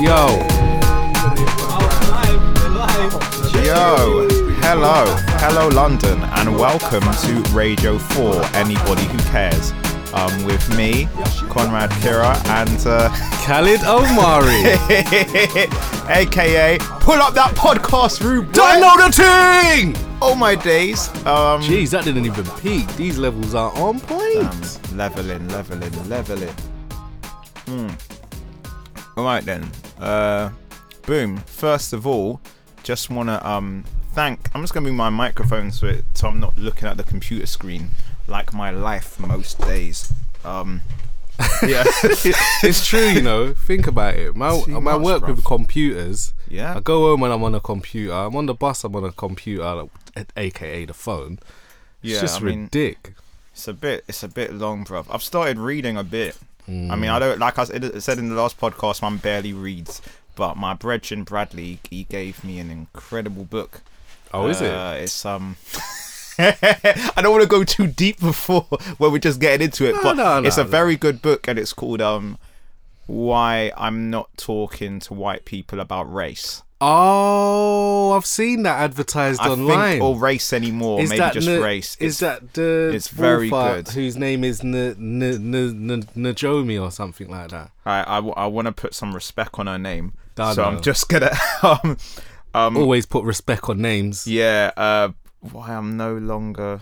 Yo, Yo, hello, hello London, and welcome to Radio 4, Anybody Who Cares. Um, with me, Conrad Kira, and uh, Khalid Omari. aka Pull Up That Podcast Room. The thing. Oh my days. Um, Jeez, that didn't even peak. These levels are on point. um, leveling, leveling, leveling. Hmm. Alright then. Uh, boom. First of all, just wanna um thank. I'm just gonna move my microphone so it so I'm not looking at the computer screen like my life most days. Um, yeah, it's true, you know. Think about it. My Too my much, work bruv. with computers. yeah. I go home and I'm on a computer. I'm on the bus. I'm on a computer, aka the phone. It's Yeah, just I mean- ridiculous. It's a bit. It's a bit long, bruv. I've started reading a bit. I Mm. mean, I don't like I said in the last podcast. Man barely reads, but my brethren Bradley he gave me an incredible book. Oh, is it? Uh, it's um. I don't want to go too deep before when we're just getting into it, No, but no, it's a no. very good book, and it's called um, "Why I'm Not Talking to White People About Race." Oh, I've seen that advertised I online. think or race anymore, is maybe just N- race. Is It's- that the it's very good. Whose name is N- N- N- N- Najomi or something like that? I I, want to put some respect on her name, I so. I'm just gonna um um Always put respect on names. yeah uh why I'm no longer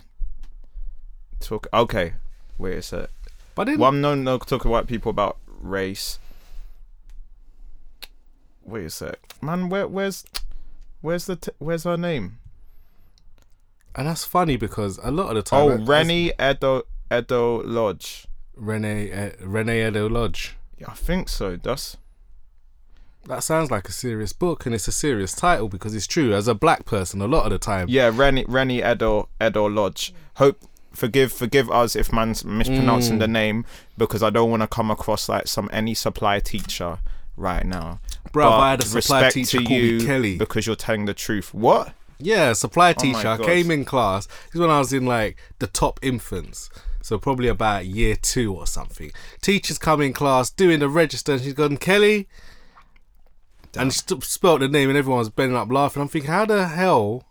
talk. Okay, wait a sec. But then, Well, I'm no no talking white people about race. Wait a sec, man. Where where's where's the t- where's her name? and that's funny because a lot of the time, Oh, Rennie Edo Edo Lodge. Reni uh, Reni Eddo-Lodge. Yeah, I think so. That's That sounds like a serious book, and it's a serious title because it's true. As a black person, a lot of the time, Yeah, Reni Rennie Edo Edo Lodge. Hope forgive forgive us if man's mispronouncing Mm. the name because I don't want to come across like some any supply teacher right now. But I had a supply teacher to called me you Kelly. because you're telling the truth. What? Yeah, a supply Oh teacher. I God. came in class. This is when I was in like the top infants. So probably about year two or something. Teachers come in class doing the register and she's gone, Kelly. And she st- spelt the name and everyone was bending up laughing. I'm thinking, how the hell?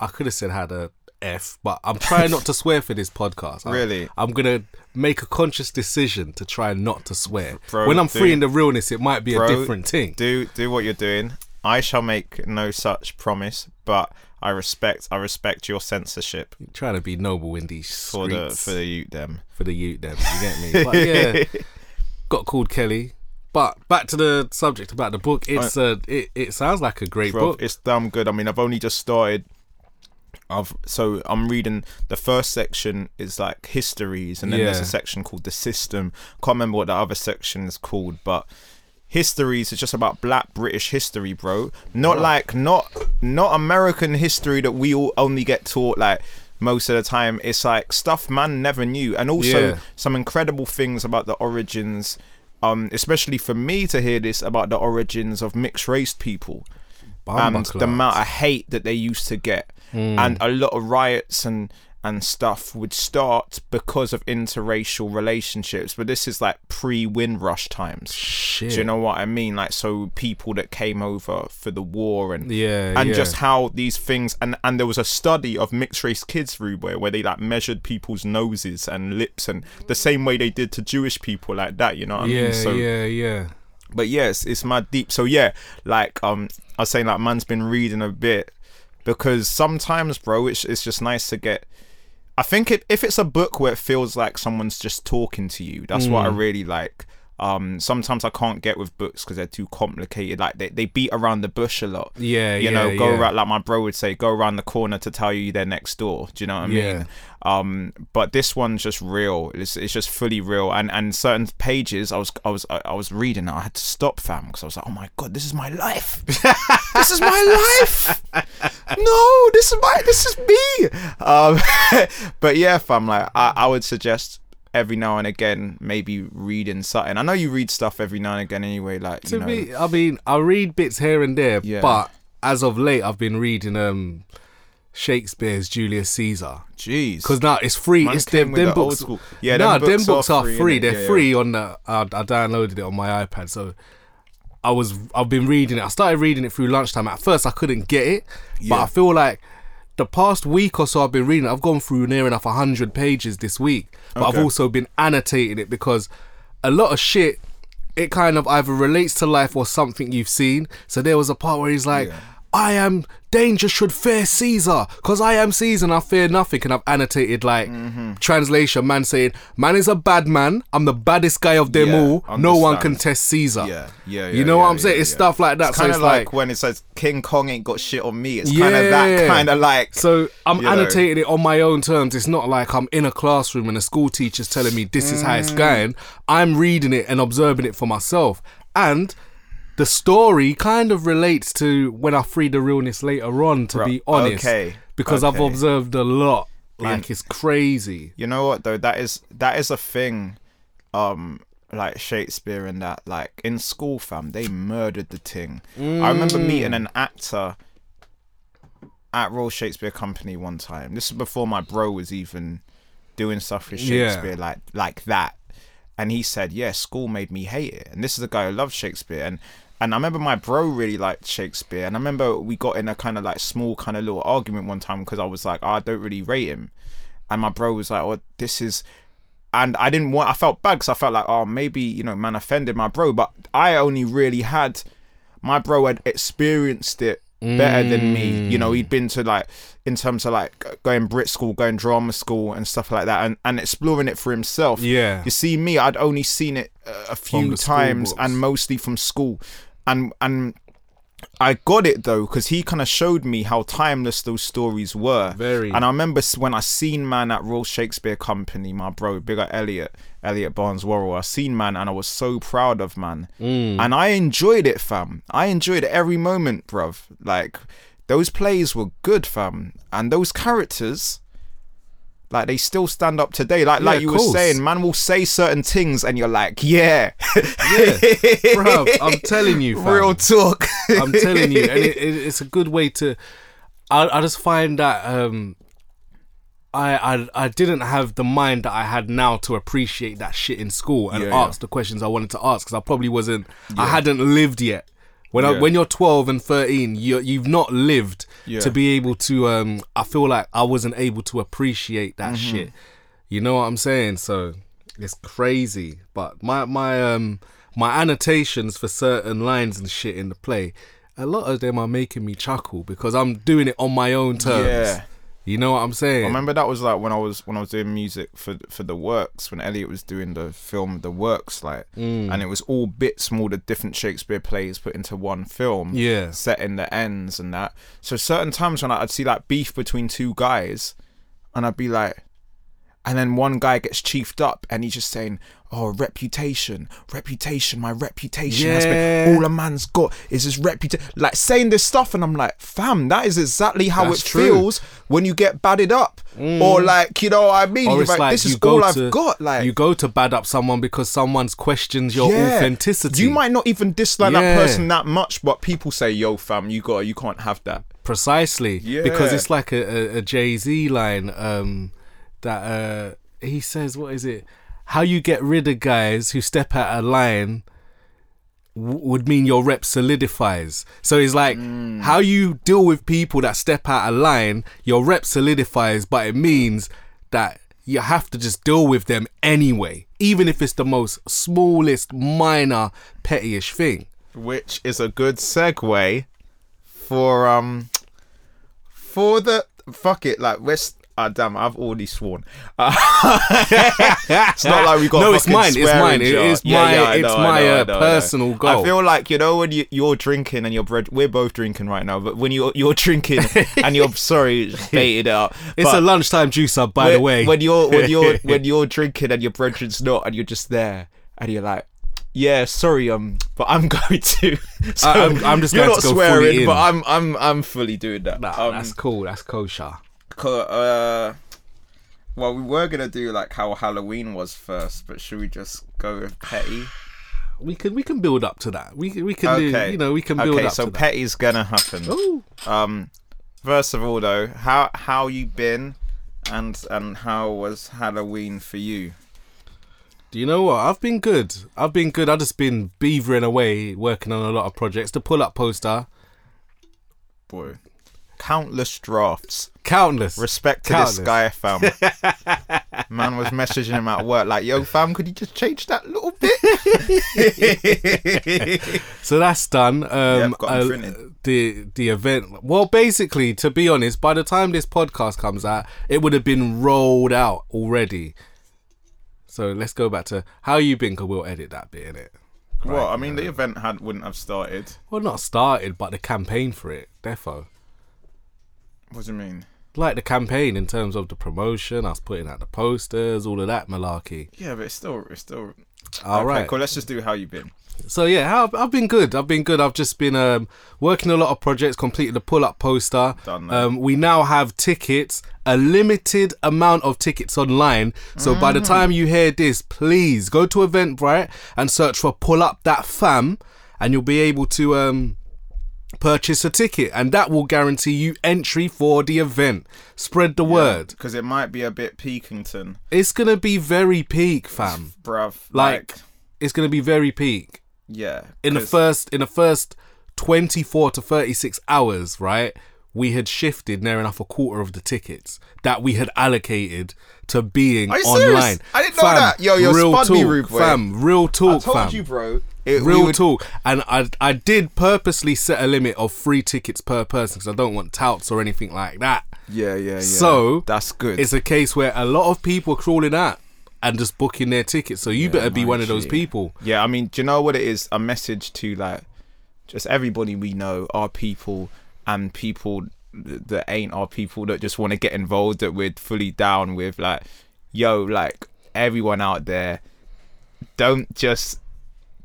I could have said how the F, but I'm trying not to swear for this podcast. I- Really? I'm going to make a conscious decision to try not to swear. Bro, when I'm do- free in the realness, it might be Bro, a different thing. Do do what you're doing. I shall make no such promise, but I respect I respect your censorship trying to be noble in these for the streets. for the youth them. for the youth them. You get me? But yeah, got called Kelly. But back to the subject about the book. It's uh, it it sounds like a great Bro, book. it's damn good. I mean, I've only just started. I've so I'm reading the first section is like histories, and then there's a section called the system. Can't remember what the other section is called, but histories is just about Black British history, bro. Not like not not American history that we all only get taught like most of the time. It's like stuff man never knew, and also Yeah. some incredible things about the origins. Um, especially for me to hear this about the origins of mixed race people and the amount of hate that they used to get. And a lot of riots and and stuff would start because of interracial relationships. But this is like pre-windrush times. Shit. do you know what i mean? Like so people that came over for the war and Yeah, and yeah. just how these things and and there was a study of mixed race kids Rubo, where they like measured people's noses and lips and the same way they did to jewish people like that you know what i yeah, mean so yeah, yeah. But yes, it's my deep. So yeah, like um, I was saying, like man's been reading a bit because sometimes, bro, it's it's just nice to get. I think it if it's a book where it feels like someone's just talking to you, that's what I Mm. really like. Um, sometimes I can't get with books because they're too complicated. Like they, they beat around the bush a lot. Yeah, you yeah, know, go yeah. around like my bro would say, go around the corner to tell you they're next door. Do you know what I Yeah. mean? Um, but this one's just real. It's, it's just fully real. And and certain pages, I was I was I I was reading. I had to stop, fam, because I was like, oh my god, this is my life. this is my life. No, this is my this is me. Um, but yeah, fam, like I, I would suggest every now and again maybe reading something. I know you read stuff every now and again anyway. Like To you know, me, I mean, I read bits here and there, Yeah. but as of late, I've been reading um Shakespeare's Julius Caesar. jeez, Because now it's free. It's them, them the books. Yeah, nah, them them books books are are free, free. They're Yeah, yeah. free on the. I, I downloaded it on my iPad, so I was I've been reading it. I started reading it through lunchtime. At first, I couldn't get it, but I feel like the past week or so I've been reading. it, I've gone through near enough hundred pages this week, but I've also been annotating it because a lot of shit. It kind of either relates to life or something you've seen. So there was a part where he's like, I am danger should fear Caesar, cause I am Caesar and I fear nothing. And I've annotated like Mm-hmm. translation, man saying, Man is a bad man, I'm the baddest guy of them Yeah, all. No one can test Caesar. Yeah, yeah, yeah You know yeah, what I'm saying? It's stuff like that. It's so it's like, like, when it says King Kong ain't got shit on me. It's kind of that kind of like. So I'm you know. annotating it on my own terms. It's not like I'm in a classroom and a school teacher's telling me this is how Mm. it's going. I'm reading it and observing it for myself. And the story kind of relates to when I free the realness later on, to Right, be honest. okay, Because I've observed a lot. Like it's crazy. you know what though? That is that is a thing. Um, like Shakespeare and that. Like in school, fam, they murdered the ting. I remember meeting an actor at Royal Shakespeare Company one time. This is before my bro was even doing stuff with Yeah. Shakespeare like like that. And he said, "Yeah, school made me hate it." And this is a guy who loved Shakespeare. And and I remember my bro really liked Shakespeare. And I remember we got in a kind of like small kind of little argument one time because I was like, oh, "I don't really rate him," and my bro was like, "Oh, this is." And I didn't want. I felt bad because I felt like, oh, maybe you know, man, offended my bro. But I only really had my bro had experienced it better than me. You know, he'd been to like in terms of like going Brit school, going drama school and stuff like that, and, and exploring it for himself. Yeah. You see, me, I'd only seen it a few times and mostly from school, and and I got it though because he kind of showed me how timeless those stories were. Very. And I remember when I seen man at Royal Shakespeare Company, my bro, bigger Elliot, Elliot Barnes Worrell. I seen man and I was so proud of man. Mm. And I enjoyed it, fam. I enjoyed every moment, bruv. Like those plays were good, fam. And those characters, like they still stand up today. Like like you were saying, man will say certain things and you're like, yeah. Yeah. Bruv, I'm telling you, fam. Real talk. I'm telling you, and it, it, it's a good way to. I, I just find that um, I, I I didn't have the mind that I had now to appreciate that shit in school and Yeah, yeah. ask the questions I wanted to ask because I probably wasn't. I hadn't lived yet. When I, when you're 12 and 13, you you've not lived Yeah. to be able to. Um, I feel like I wasn't able to appreciate that Mm-hmm. shit. You know what I'm saying? So it's crazy. But my my um my annotations for certain lines and shit in the play, a lot of them are making me chuckle because I'm doing it on my own terms. Yeah. You know what I'm saying? I remember that was like when I was when I was doing music for for the works when Elliot was doing the film The Works like Mm. and it was all bits from all the different Shakespeare plays put into one film Yeah. set in the ends and that so certain times when I'd see like beef between two guys and I'd be like and then one guy gets chiefed up and he's just saying oh reputation reputation my reputation has been all a man's got is his reputation like saying this stuff and I'm like fam that is exactly how That's it true. feels when you get batted up or like you know what I mean Mm. or it's like, like this is all to I've got like you go to bad up someone because someone's questions your yeah. authenticity. you might not even dislike Yeah. that person that much but people say yo fam you got you can't have that precisely because it's like a, a, a Jay Z line um, that uh, he says. What is it? How you get rid of guys who step out of line w- would mean your rep solidifies. So it's like Mm. how you deal with people that step out of line, your rep solidifies, but it means that you have to just deal with them anyway, even if it's the most smallest, minor, pettyish thing. which is a good segue for um for the fuck it like we're ah damn I've already sworn it's not like we got No, it's mine, it's mine. It is Yeah, my- yeah, it's know, my, know, uh, know, personal goal. I feel like you know when you, you're drinking and you're bread we're both drinking right now but when you're you're drinking and you're sorry baited it up It's a lunchtime juice up, by when, the way. when you're when you're when you're drinking and your brethren's not and you're just there and you're like yeah, sorry, um, but I'm going to. So I- I'm- I'm just you're going not to go swearing, in. but I'm, I'm, I'm fully doing that. Nah, um, that's cool. That's kosher. Uh, well, we were gonna do like how Halloween was first, but should we just go with Petty? We can we can build up to that. We can- we can Okay, do. You know, we can build okay, up so to that. Petty's gonna happen. Ooh. Um, first of all, though, how how you been, and and how was Halloween for you? Do you know what? I've been good. I've been good. I've just been beavering away, working on a lot of projects. The pull up poster, Boy, countless drafts. countless. Respect to Countless. this guy, fam. Man was messaging him at work like, "Yo, fam, could you just change that little bit?" So that's done. Um, 'em uh, the the event. Well, basically, to be honest, by the time this podcast comes out, it would have been rolled out already. So let's go back to how you been. Cause we'll edit that bit in it. well, I mean, the event had wouldn't have started. Well, not started, but the campaign for it, defo. What do you mean? Like the campaign in terms of the promotion, us putting out the posters, all of that malarkey. Yeah, but it's still, it's still. All okay, right. cool. Let's just do how you been. So yeah, how, I've been good. I've been good. I've just been um, working a lot of projects, completed the pull-up poster. Done that. Um, we now have tickets, a limited amount of tickets online. So by the Mm. time you hear this, please go to Eventbrite and search for "Pull Up That Fam," and you'll be able to um, purchase a ticket, and that will guarantee you entry for the event. Spread the word. because it might be a bit Peakington, It's gonna be very peak, fam. bruv. Like, Like, it's gonna be very peak. yeah. in the first in the first 24 to 36 hours right we had shifted near enough a quarter of the tickets that we had allocated to being online serious? I didn't know that. Yo, yo, real talk me, rude boy. fam real I talk told fam you, bro. It, real would- talk and I, I did purposely set a limit of three tickets per person because i don't want touts or anything like that Yeah, yeah, yeah. So, that's good. it's a case where a lot of people are crawling out and just booking their tickets so you better be one of those people Yeah, I mean, do you know what it is? A message to like just everybody we know our people and people th- that ain't are people that just want to get involved that we're fully down with. Like, yo, like everyone out there, don't just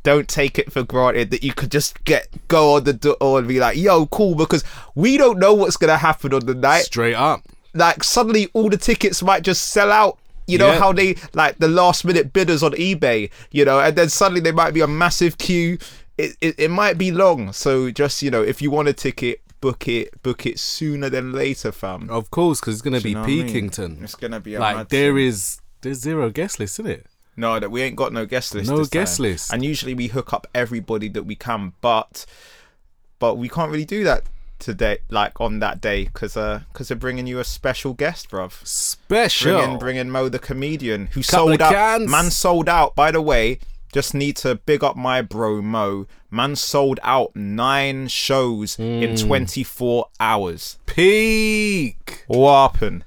don't take it for granted that you could just get go on the door and be like, yo, cool, because we don't know what's gonna happen on the night straight up like suddenly all the tickets might just sell out. You know Yeah. how they like the last minute bidders on eBay, you know, and then suddenly there might be a massive queue. It, it it might be long, so just you know, if you want a ticket, book it, book it sooner than later, fam. of course because it's going to be You know what I mean? peakington It's gonna be a like mad there thing. is there's zero guest list, isn't it? No, that we ain't got no guest list. No this guest time. list. And usually we hook up everybody that we can, but but we can't really do that today, like on that day, because uh, because we're bringing you a special guest, bruv. Special. Bring in, bring Mo the comedian who Couple sold of out. cans. Man sold out. By the way, just need to big up my bro Mo. Man sold out nine shows Hmm. in 24 hours. Peak. Warping.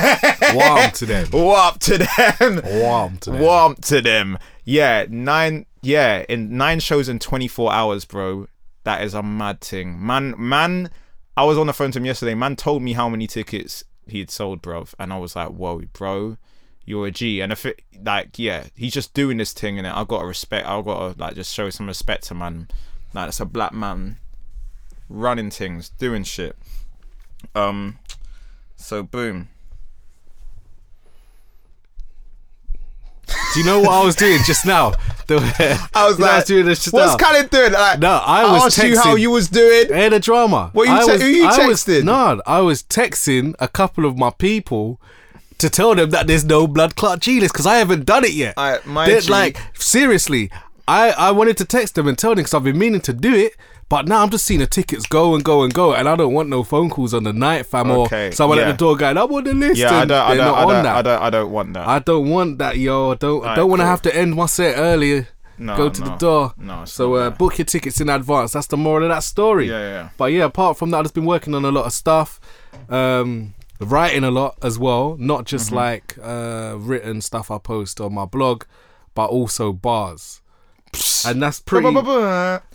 Warm to them. Warp to them. Warm to them. Warm to them. Yeah, nine. Yeah, in nine shows in 24 hours, bro. That is a mad thing. Man, man. I was on the phone to him yesterday. Man told me how many tickets he had sold, bro, and I was like, "Whoa, bro, you're a G. And if it, like, yeah, he's just doing this thing, and I've got to respect. I've got to like just show some respect to man. Like, it's a black man running things, doing shit. Um, so boom. Do you know what I was doing just now? The, I was you know, like, doing this just "What's now. Khalid doing?" Like, No, I was asked you how you was doing. Hey, the drama. What you I te- was, who you I was- No, I was texting a couple of my people to tell them that there's no blood clot G list because I haven't done it yet. I- my They're G- like seriously, I I wanted to text them and tell them because I've been meaning to do it. But now I'm just seeing the tickets go and go and go, and I don't want no phone calls on the night, fam, Okay, or someone yeah. at the door going, "I'm on the list." Yeah, I don't, I don't, I don't, that. I don't, I don't want that. I don't want that, yo. I don't. I don't want to cool. have to end my set earlier. No, go to no. the door. No, so uh, book your tickets in advance. That's the moral of that story. Yeah, yeah. But yeah, apart from that, I've just been working on a lot of stuff, um, writing a lot as well. Not just Mm-hmm. like uh, written stuff I post on my blog, but also bars. And that's pretty.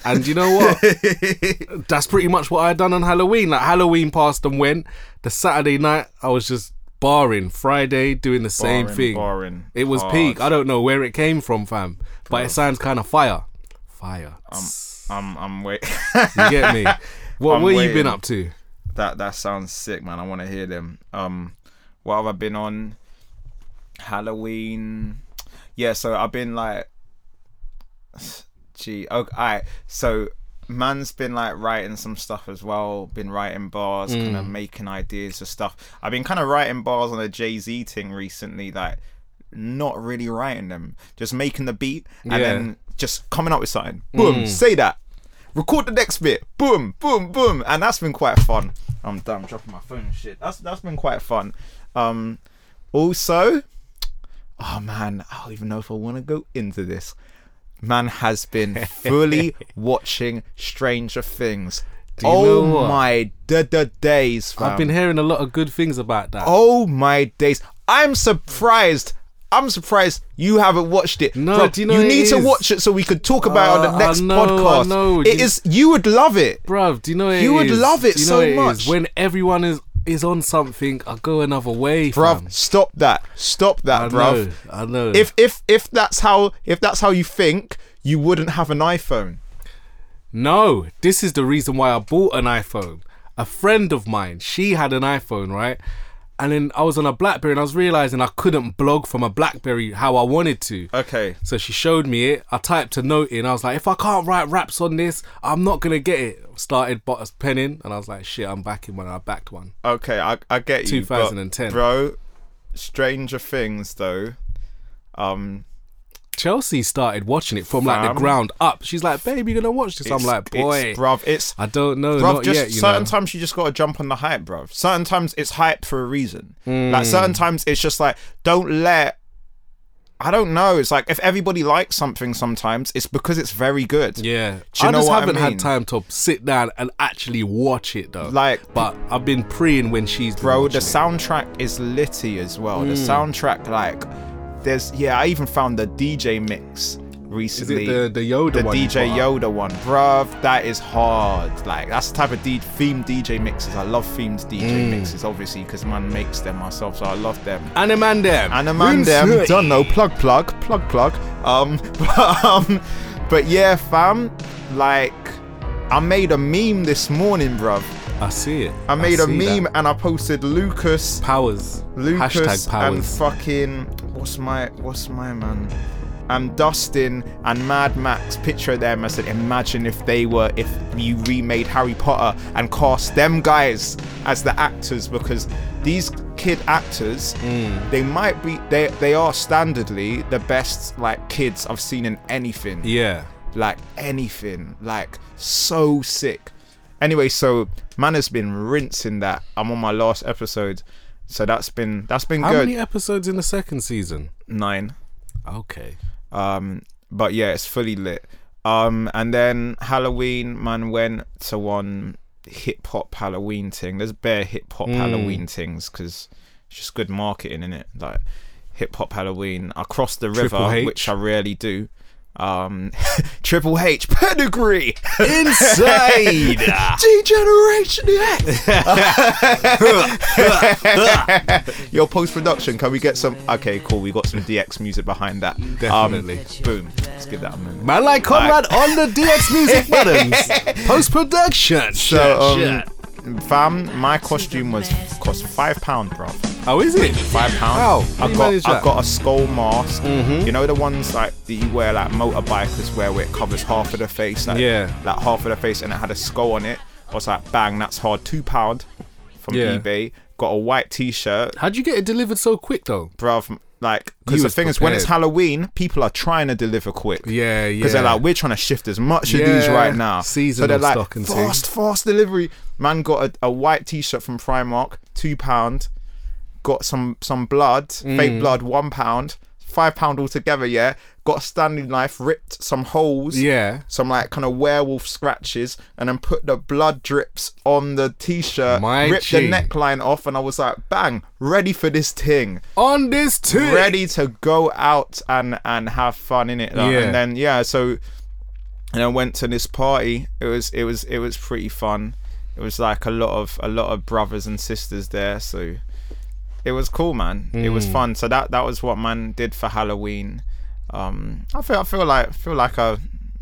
And you know what? That's pretty much what I done on Halloween. Like Halloween passed and went. The Saturday night, I was just barring. Friday, doing the same Barring, thing. barring. It was Hard. peak. I don't know where it came from, fam, but it sounds kind of fire. Fire. I'm, I'm wait. you get me? What I'm what you been up to? That that sounds sick, man. I want to hear them. Um, what have I been on? Halloween. Yeah, so I've been like, gee, okay, alright. So man's been like writing some stuff as well. Been writing bars, kind Mm. of making ideas of stuff. I've been kind of writing bars on a Jay Z thing recently, like not really writing them, just making the beat and Yeah. Mm. then just coming up with something. Boom, say that. Record the next bit. Boom, boom, boom, and that's been quite fun. I'm done dropping my phone and shit. That's that's been quite fun. Um, also, oh man, I don't even know if I want to go into this. Man has been fully watching Stranger Things. Do you oh know my da da days, fam. I've been hearing a lot of good things about that. Oh my days! I'm surprised. I'm surprised you haven't watched it. No, Bro, do you know what need it to is? watch it so we could talk about it Uh, on the I next know, podcast. know. It you- is. You would love it. Bruv, do you know You would is? love it you so know what it is? much. When everyone is is on something, I go another way, Bruv, fam. stop that. Stop that, I bruv. know, I know. If if if that's how if that's how you think, you wouldn't have an iPhone. No, this is the reason why I bought an iPhone. A friend of mine, she had an iPhone, right? And then I was on a Blackberry and I was realizing I couldn't blog from a Blackberry how I wanted to. Okay. So she showed me it. I typed a note in. I was like, if I can't write raps on this, I'm not gonna get it. Started bought a pen and I was like, shit, I'm backing one. I backed one. Okay, I I get you. 2010. bro. Stranger Things though. Um, Chelsea started watching it from like Fam. the ground up. She's like, babe, you gonna watch this? I'm it's- like, boy, it's, bruv, it's I don't know, Bruv, not just yet. You certain know. times you just gotta jump on the hype, bruv. Certain times it's hype for a reason. Hmm. Like certain times it's just like don't let. I don't know. It's like if everybody likes something, sometimes it's because it's very good. Yeah, Do you I know just what I haven't mean? had time to sit down and actually watch it though. Like- but I've been preying when she's been bro. The watching it. soundtrack is litty as well. Hmm. The soundtrack, like, there's yeah. I even found the DJ mix Is recently. it the the Yoda the one? DJ? Yoda one, bruv, that is hard. Like that's the type of D- themed DJ mixes. I love themed DJ Hmm. mixes, obviously, because man makes them myself, so I love them. And a man them. And a man them, don't know, plug plug, plug plug. Um, but, um, but yeah, fam, like I made a meme this morning, bruv. I see it. I made a see that. meme and I posted Lucas, Powers. Lucas, Hashtag and fucking what's my what's my man? And Dustin and Mad Max picture them. I said, imagine if they were if you remade Harry Potter and cast them guys as the actors because these kid actors, Mm. they might be they they are standardly the best like kids I've seen in anything yeah. like anything like so sick anyway so man has been rinsing that i'm on my last episode so that's been that's been good. How good. many episodes in the second season? nine. Okay. um but yeah it's fully lit. Um and then halloween man went to one hip hop halloween thing. There's bare hip hop halloween things because it's just good marketing in it like hip hop halloween i crossed the river which i rarely do um triple h pedigree Inside. degeneration X. Your post production, can we get some? Okay, cool. We got some DX music behind that. Definitely. Um, boom. Let's give that a minute. Man like Conrad on the DX music buttons. Post production. So, um, fam, my costume was cost five pound, bro. Oh, How is it? Five pound. How? I got I got a skull mask. Mm-hmm. You know the ones like that you wear like motorbikers wear where it covers half of the face. Like, Yeah. Like half of the face, and it had a skull on it. I was like, bang, that's hard. Two pound from Yeah. eBay. Got a white T-shirt, How'd you get it delivered so quick though? bruv. Like, because the thing is, when it's. Halloween, people are trying to deliver quick. Yeah, yeah. Because they're like, we're trying to shift as much of these right now. seasonal so they're like, stock and fast, fast delivery. Man got a, a white T-shirt from Primark, two pound. Got some some blood, Mm. fake blood, one pound, five pound altogether. Yeah, got a Stanley knife, ripped some holes. Yeah. Some like kind of werewolf scratches, and then put the blood drips on the T-shirt. My ripped G. the neckline off, and I was like, bang, ready for this thing On this too. ready to go out and and have fun in it. Yeah. And then yeah, so and I went to this party. It was it was it was pretty fun. It was like a lot of a lot of brothers and sisters there. So it was cool, man. It was Hmm. fun. So that that was what man did for Halloween. Um, I feel I feel like feel like I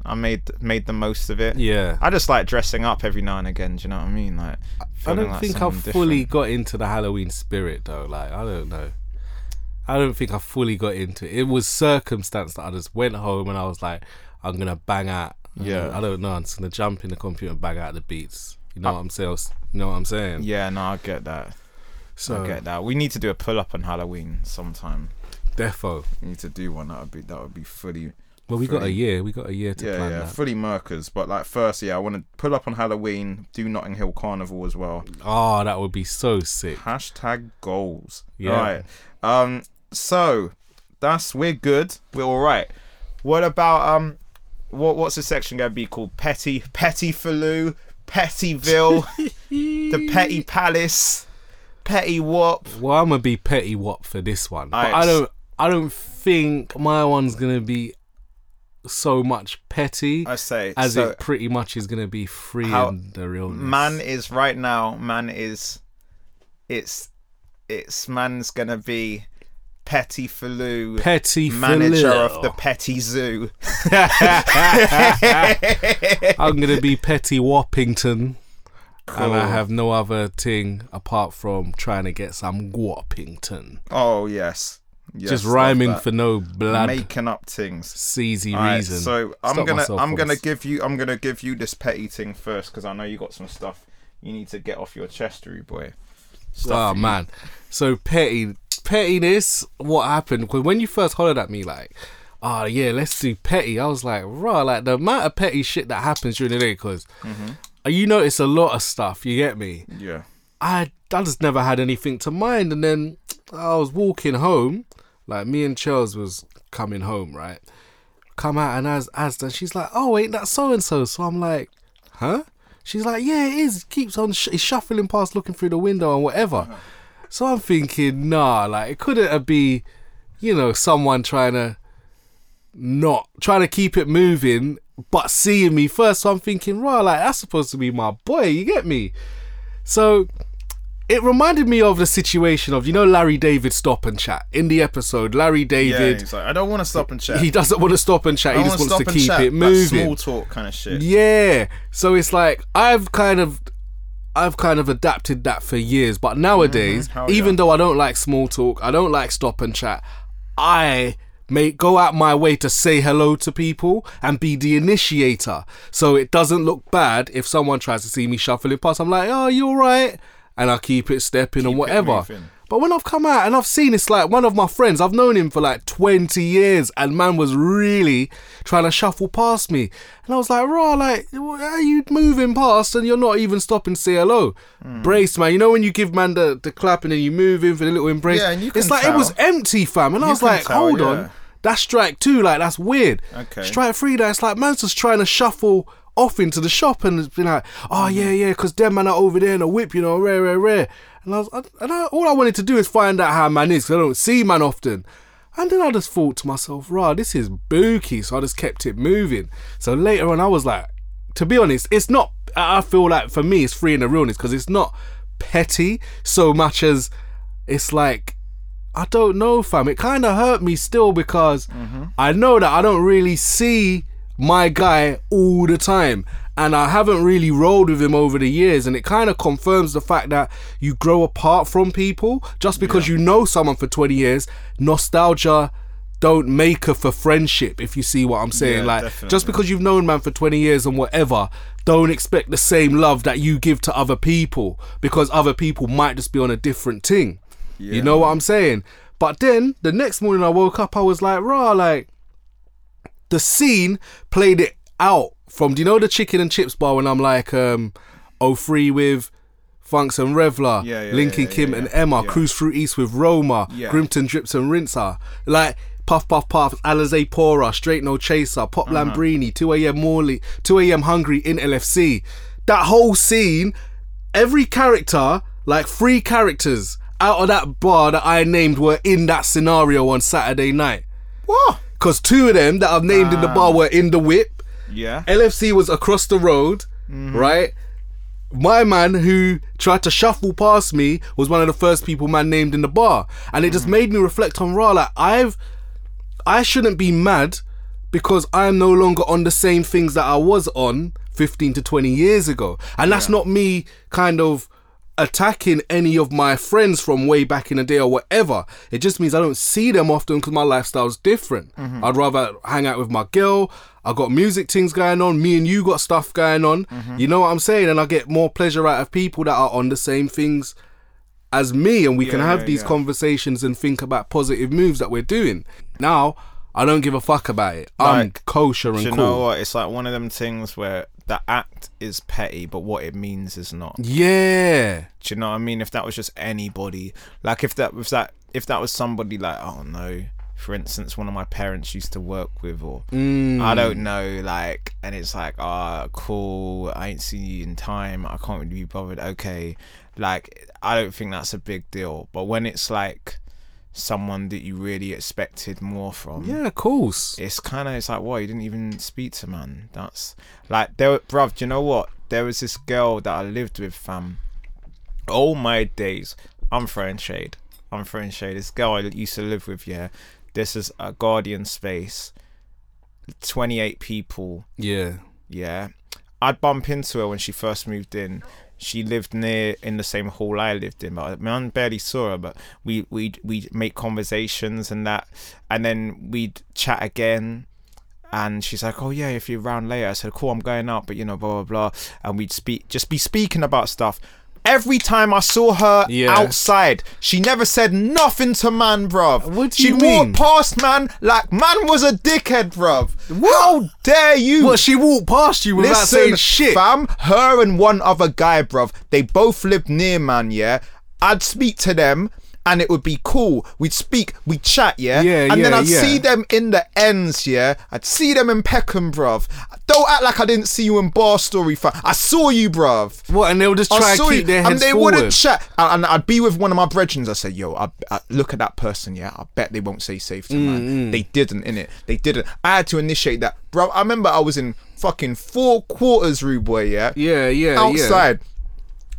I made made the most of it. Yeah. I just like dressing up every now and again. Do you know what I mean? Like I don't like think I've fully different. got into the Halloween spirit though. Like I don't know. I don't think I fully got into it. It was circumstance that I just went home and I was like, I'm gonna bang out. Yeah. I don't know. I'm just gonna jump in the computer and bang out the beats. You know what I'm saying? You know what I'm saying? Yeah, no, I get that. So I get that. We need to do a pull up on Halloween sometime. Defo. You need to do one. That would be that would be fully. Well, we got a year. We got a year to Yeah, plan yeah, that. fully Merkers. But like first, yeah, I want to pull up on Halloween. Do Notting Hill Carnival as well. Oh, that would be so sick. Hashtag goals. Yeah. Right. Um. So that's we're good. We're all right. What about um? What what's the section going to be called? Petty Petty Faloo, Pettyville, the Petty Palace, Petty Wop. Well, I'm gonna be petty wop for this one, but I don't. I don't think my one's gonna be so much petty I say as so. it pretty much is gonna be free and the realness. man is right now. Man is. It's it's man's gonna be Petty Faloo. petty Manager Faloo. of the Petty Zoo. I'm gonna be Petty Wappington, and I have no other thing apart from trying to get some Wappington. Oh yes, yes Just rhyming for no blood making up things. seasy Alright, reason. so I'm Stop gonna I'm gonna once. give you I'm gonna give you this petty thing first because I know you got some stuff you need to get off your chest, boy. Stuff Oh man, so petty pettiness. What happened? Because when you first hollered at me, like, oh yeah, let's do petty. I was like, raw, like the amount of petty shit that happens during the day. Because Mm-hmm. Uh, you notice a lot of stuff. You get me? Yeah. I I just never had anything to mind. And then I was walking home, like me and Charles was coming home, right? Come out and as as and she's like, oh ain't that so and so? So I'm like, huh? She's like, yeah, it is. Keeps on sh- he's shuffling past, looking through the window and whatever. Uh-huh. So I'm thinking, nah, like it couldn't have be, you know, someone trying to not trying to keep it moving, but seeing me first. So I'm thinking, right, like that's supposed to be my boy. You get me? So it reminded me of the situation of you know Larry David stop and chat in the episode. Larry Yeah, David he's like, I don't want to stop and chat. he doesn't want to stop and chat. He just wants to keep chat. it That moving. small talk kind of shit. Yeah. So it's like I've kind of I've kind of adapted that for years, but nowadays, Mm-hmm. Even yeah. though I don't like small talk, I don't like stop and chat, I may go out my way to say hello to people and be the initiator. So it doesn't look bad if someone tries to see me shuffling past. I'm like, oh, you alright? And I keep it stepping and Keep it whatever. But when I've come out and I've seen it's like one of my friends, I've known him for like 20 years, and man was really trying to shuffle past me. And I was like, raw, like, are you moving past and you're not even stopping to say hello? Hmm. Brace, man. You know when you give man the, the clap and then you move in for the little embrace? Yeah, and you it's like it was empty, fam. And I was like, tell, hold yeah. on. That's strike two. Like, that's weird. Okay. Strike three, that's like, man's just trying to shuffle off into the shop and it's been like, oh, Mm-hmm. yeah, yeah, because them man are over there in a whip, you know, rare, rare, rare. And I was, and I, all I wanted to do is find out how man is, because I don't see man often. And then I just thought to myself, rah, this is booky. So I just kept it moving. So later on, I was like, to be honest, it's not, I feel like for me, it's free in the realness because it's not petty so much as it's like, I don't know, fam. It kind of hurt me still because mm-hmm. I know that I don't really see my guy all the time. And I haven't really rolled with him over the years. And it kind of confirms the fact that you grow apart from people just because you know someone for 20 years. Nostalgia don't make her for friendship, if you see what I'm saying. Yeah, like, definitely. just because you've known man for 20 years and whatever, don't expect the same love that you give to other people because other people might just be on a different thing. You know what I'm saying? But then the next morning I woke up, I was like, rah, like the scene played it out from do you know the chicken and chips bar when I'm like um oh free with Funks and Revler, Yeah, yeah, Lincoln yeah, yeah, Kim yeah, and yeah. Emma, Yeah. Cruise Through East with Roma, Yeah. Grimton Drips and Rinser. Like Puff Puff Puff, Alizé Pora, Straight No Chaser, Pop Uh-huh. Lambrini, 2am Morley, 2am Hungry in LFC. That whole scene, every character, like three characters out of that bar that I named were in that scenario on Saturday night. What? Cause two of them that I've named in the Ah. bar were in the whip. Yeah. LFC was across the road, Mm-hmm. right? My man who tried to shuffle past me was one of the first people man named in the bar. And it just Mm-hmm. made me reflect on raw like I've I shouldn't be mad because I'm no longer on the same things that I was on 15 to 20 years ago. And that's not me kind of attacking any of my friends from way back in the day or whatever. It just means I don't see them often because my lifestyle's different. Mm-hmm. I'd rather hang out with my girl. I got music things going on. Me and you got stuff going on. Mm-hmm. You know what I'm saying? And I get more pleasure out of people that are on the same things as me and we can have yeah, these yeah. conversations and think about positive moves that we're doing. Now, I don't give a fuck about it. I'm kosher and Do you cool. know what? It's like one of them things where the act is petty, but what it means is not. Yeah. Do you know what I mean? If that was just anybody, like if that was that, if that was somebody like, oh no, for instance, one of my parents used to work with, or Mm. I don't know, like, and it's like, ah, cool, I ain't seen you in time, I can't really be bothered. Okay, like, I don't think that's a big deal. But when it's like someone that you really expected more from, Yeah, of course. it's kind of it's like what you didn't even speak to man? That's like there bruv do you know what? There was this girl that i lived with fam. All my days i'm throwing shade. I'm throwing shade. This girl i used to live with yeah this is a guardian space. 28 people. Yeah. yeah. I'd bump into her when she first moved in she lived near in the same hall I lived in, but I, mean, I barely saw her. But we we we make conversations and that, and then we'd chat again. And she's like, "Oh yeah, if you're around later," I said, "Cool, I'm going out," but you know, blah blah blah. And we'd speak, just be speaking about stuff. Every time I saw her Yeah. outside, she never said nothing to man, bruv. What do She'd you mean? walk past man like man was a dickhead, bruv. How dare you? Well, she walked past you without saying shit? Fam, her and one other guy, bruv, they both lived near man, yeah. I'd speak to them and it would be cool. We'd speak, we'd chat, yeah. Yeah, and then I'd yeah. see them in the ends, yeah. I'd see them in Peckham, bruv. Don't act like I didn't see you in Bar Story, fam. I saw you, bruv. What, and they'll just I try and saw keep you, their heads and they forward. wouldn't chat. And, and I'd be with one of my brethren. I said, "Yo, I, I, look at that person. Yeah, I bet they won't say safe to Mm, man. They didn't in it. They didn't. I had to initiate that, bro. I remember I was in fucking four quarters, rude boy. Yeah, yeah, yeah, outside.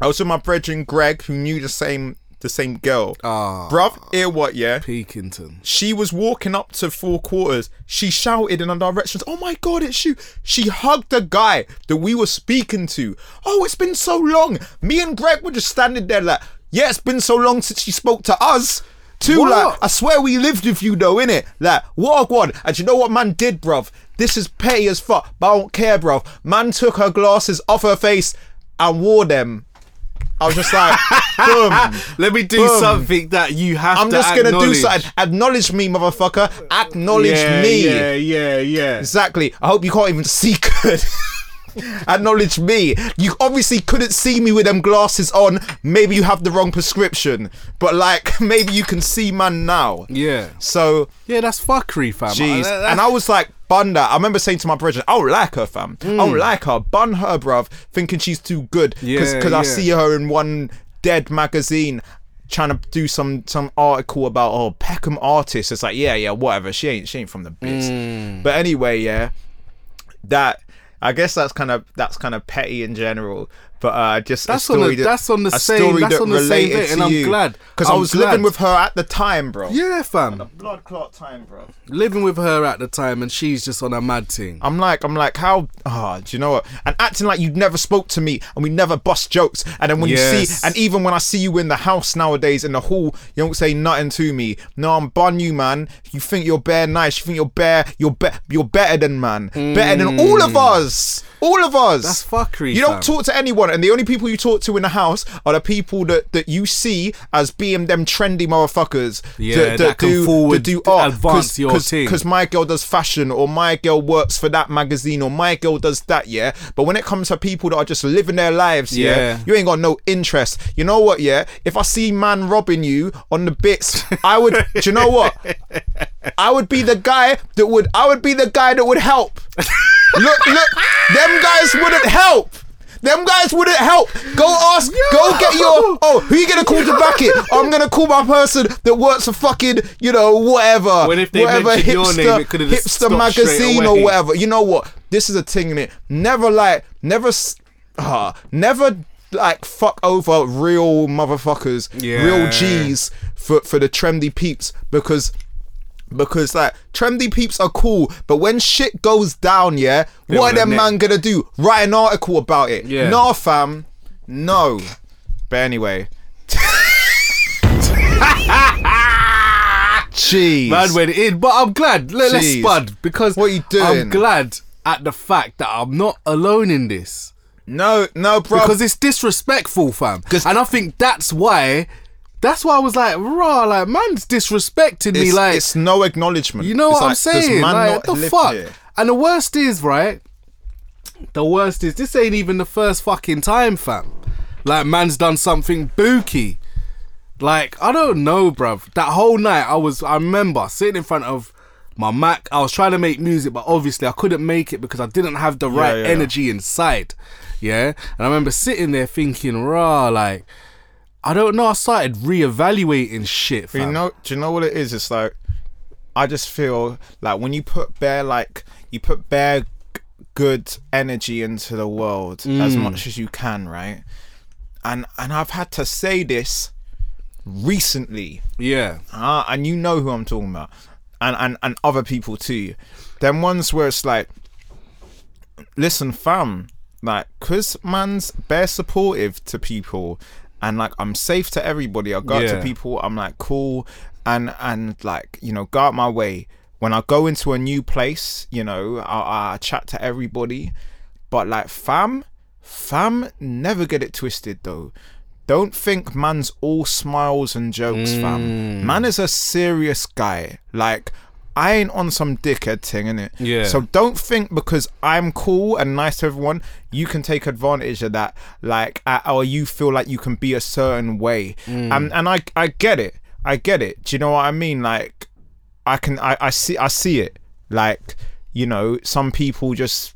I was with my brethren Greg, who knew the same the same girl. Ah. Bruv, hear what? Yeah. Peakington. she was walking up to four quarters. She shouted in our directions, Oh my god, it's you. She hugged the guy that we were speaking to. Oh, it's been so long. Me and Greg were just standing there like, Yeah, it's been so long since she spoke to us. Too, What? like, I swear we lived with you though, innit? Like, what a one. And you know what man did, bruv? This is petty as fuck, but I don't care, bruv. Man took her glasses off her face and wore them. I was just like, boom. Let me do Boom. something that you have I'm to just gonna do something. Acknowledge me, motherfucker. Acknowledge yeah, me. Yeah, yeah, yeah. Exactly. I hope you can't even see good. Acknowledge me. You obviously couldn't see me with them glasses on. Maybe you have the wrong prescription, but like maybe you can see man now. Yeah. So, Yeah, that's fuckery, fam. jeez. And I was like, bun that. I remember saying to my brethren, I don't like her, fam. I don't like her. Bun her, bruv. Thinking she's too good. Because Yeah, I yeah. see her in one dead magazine trying to do some some article about oh Peckham artist. It's like, yeah, yeah, whatever. She ain't she ain't from the bits. Mm. But anyway, yeah. That I guess that's kind of that's kind of petty in general. But uh, just That's a on the- story that, that's on the same- story that's that on the same bit, and I'm you. glad. because I was glad. living with her at the time, bro. yeah, fam. Blood clot time, bro. Living with her at the time, and she's just on a mad thing. I'm like, I'm like, how? Ah, do you know what? And acting like you never spoke to me, and we never bust jokes. And then when you see, and even when I see you in the house nowadays in the hall, you don't say nothing to me. No, I'm bun you, man. You think you're bare nice. You think you're bare. You're be- You're better than man. Better than all of us. All of us. Mm. That's fuckery, You don't fam. talk to anyone, and the only people you talk to in the house are the people that, that you see as being them trendy motherfuckers. Yeah, that can forward- do art. advance your thing. Because my girl does fashion, or my girl works for that magazine, or my girl does that, yeah. But when it comes to people that are just living their lives, yeah, Yeah. you ain't got no interest. You know what, yeah? If I see man robbing you on the bits, I would. do you know what? I would be the guy that would. I would be the guy that would help. look, look, them guys wouldn't help. Them guys wouldn't help. Go ask. Go get your. Oh, who you gonna call to back it? I'm gonna call my person that works for fucking, you know, whatever. When if they whatever mentioned your hipster, name, it could've just hipster magazine or whatever. You know what? This is a thing in it. Never like, never, s- ah, never like fuck over real motherfuckers, yeah. real Yeah. G's for for the trendy peeps because because like trendy peeps are cool, but when shit goes down, yeah, what are them man gonna do? Write an article about it? Yeah. Nah, fam, no. But anyway. Jeez. Man went in, but I'm glad. Let, us spud because What you doing? I'm glad at the fact that I'm not alone in this no, no, bro. because it's disrespectful, fam. And I think that's why That's why I was like, raw, like man's disrespecting me. It's, Like, it's no acknowledgement. you know It's what I'm like, does saying? man Like, not the live fuck? here? And the worst is, right? The worst is this ain't even the first fucking time, fam. Like, man's done something booky. Like, I don't know, bruv. That whole night, I was, I remember sitting in front of my Mac. I was trying to make music, but obviously I couldn't make it because I didn't have the right yeah. energy inside. Yeah. And I remember sitting there thinking, raw, like, I don't know. I started reevaluating shit, fam. you know, do you know what it is? It's like I just feel like when you put bare like you put bare g- good energy into the world as Mm. much as you can, right? And and I've had to say this recently, yeah. uh, and you know who I'm talking about, and and and other people too. Then ones where it's like, listen, fam, like, cause man's bare supportive to people, and like I'm safe to everybody. I go out Yeah. to people. I'm like cool, and and like you know, go out my way. When I go into a new place, you know, I, I chat to everybody, but like fam, fam, never get it twisted though. Don't think man's all smiles and jokes, Mm. fam. Man is a serious guy. Like, I ain't on some dickhead thing, innit? Yeah. So don't think because I'm cool and nice to everyone, you can take advantage of that. Like, uh, or you feel like you can be a certain way. Mm. And and I I get it. I get it. Do you know what I mean? Like, I can I, I see I see it. Like, you know, some people just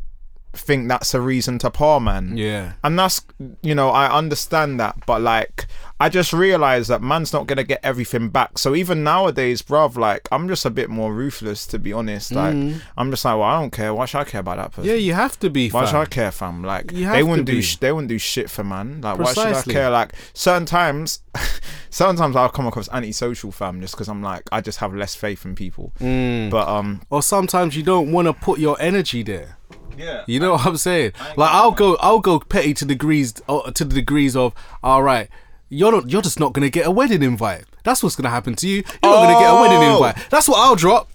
think that's a reason to par man. Yeah. And that's you know, I understand that, but like I just realized that man's not gonna get everything back. So even nowadays, bruv, like I'm just a bit more ruthless to be honest. Like I'm just like, well, I don't care. Why should I care about that person? Mm. Yeah, you have to be. Why fam. should I care, fam? Like they wouldn't do sh- they wouldn't do shit for man. Like why should I care? Like certain times, certain times I'll come across antisocial, fam, just because I'm like I just have less faith in people. Mm. But um, or sometimes you don't want to put your energy there. Yeah, You know what I'm saying? Like I'll go, I'll go petty to degrees, uh, to the degrees of, all right, you're not, you're just not gonna get a wedding invite. That's what's gonna happen to you. You're not gonna get a wedding Oh! invite. That's what I'll drop.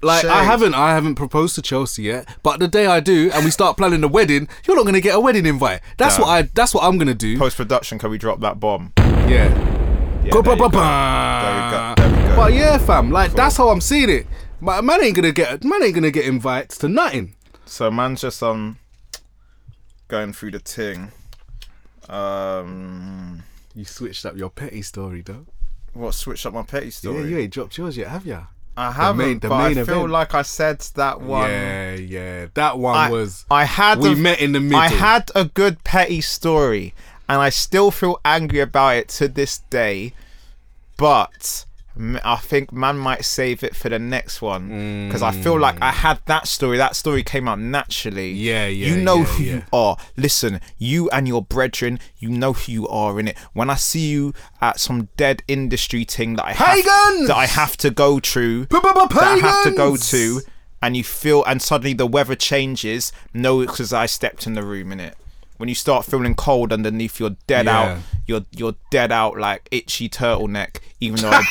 Like I haven't, I haven't proposed to Chelsea yet, but the day I do and we start planning the wedding, you're not gonna get a wedding invite. That's Damn. what I, that's what I'm gonna do. post production, can we drop that bomb? Yeah. Yeah, Go, there ba, ba, ba. There we go. There we go. But yeah, fam, like that's how I'm seeing it. Man, man ain't gonna get, man ain't gonna get invites to nothing. So man's just um going through the ting. Um, You switched up your petty story, though. what switched up my petty story? Yeah, you ain't dropped yours yet, have ya? I haven't, main- the but main I feel event. like I said that one. Yeah, yeah. That one I, was. I had we a- met in the middle. I had a good petty story, and I still feel angry about it to this day. But I think man might save it for the next one because I feel like I had that story. That story came out naturally. Yeah, yeah, You know yeah, who yeah. you are. Listen, you and your brethren, you know who you are in it. When I see you at some dead industry thing that I have, that I have to go through, that I have to go to, and you feel, and suddenly the weather changes. No, because I stepped in the room in it. When you start feeling cold underneath, you're dead Yeah. out. You're you're dead out like itchy turtleneck. Even though I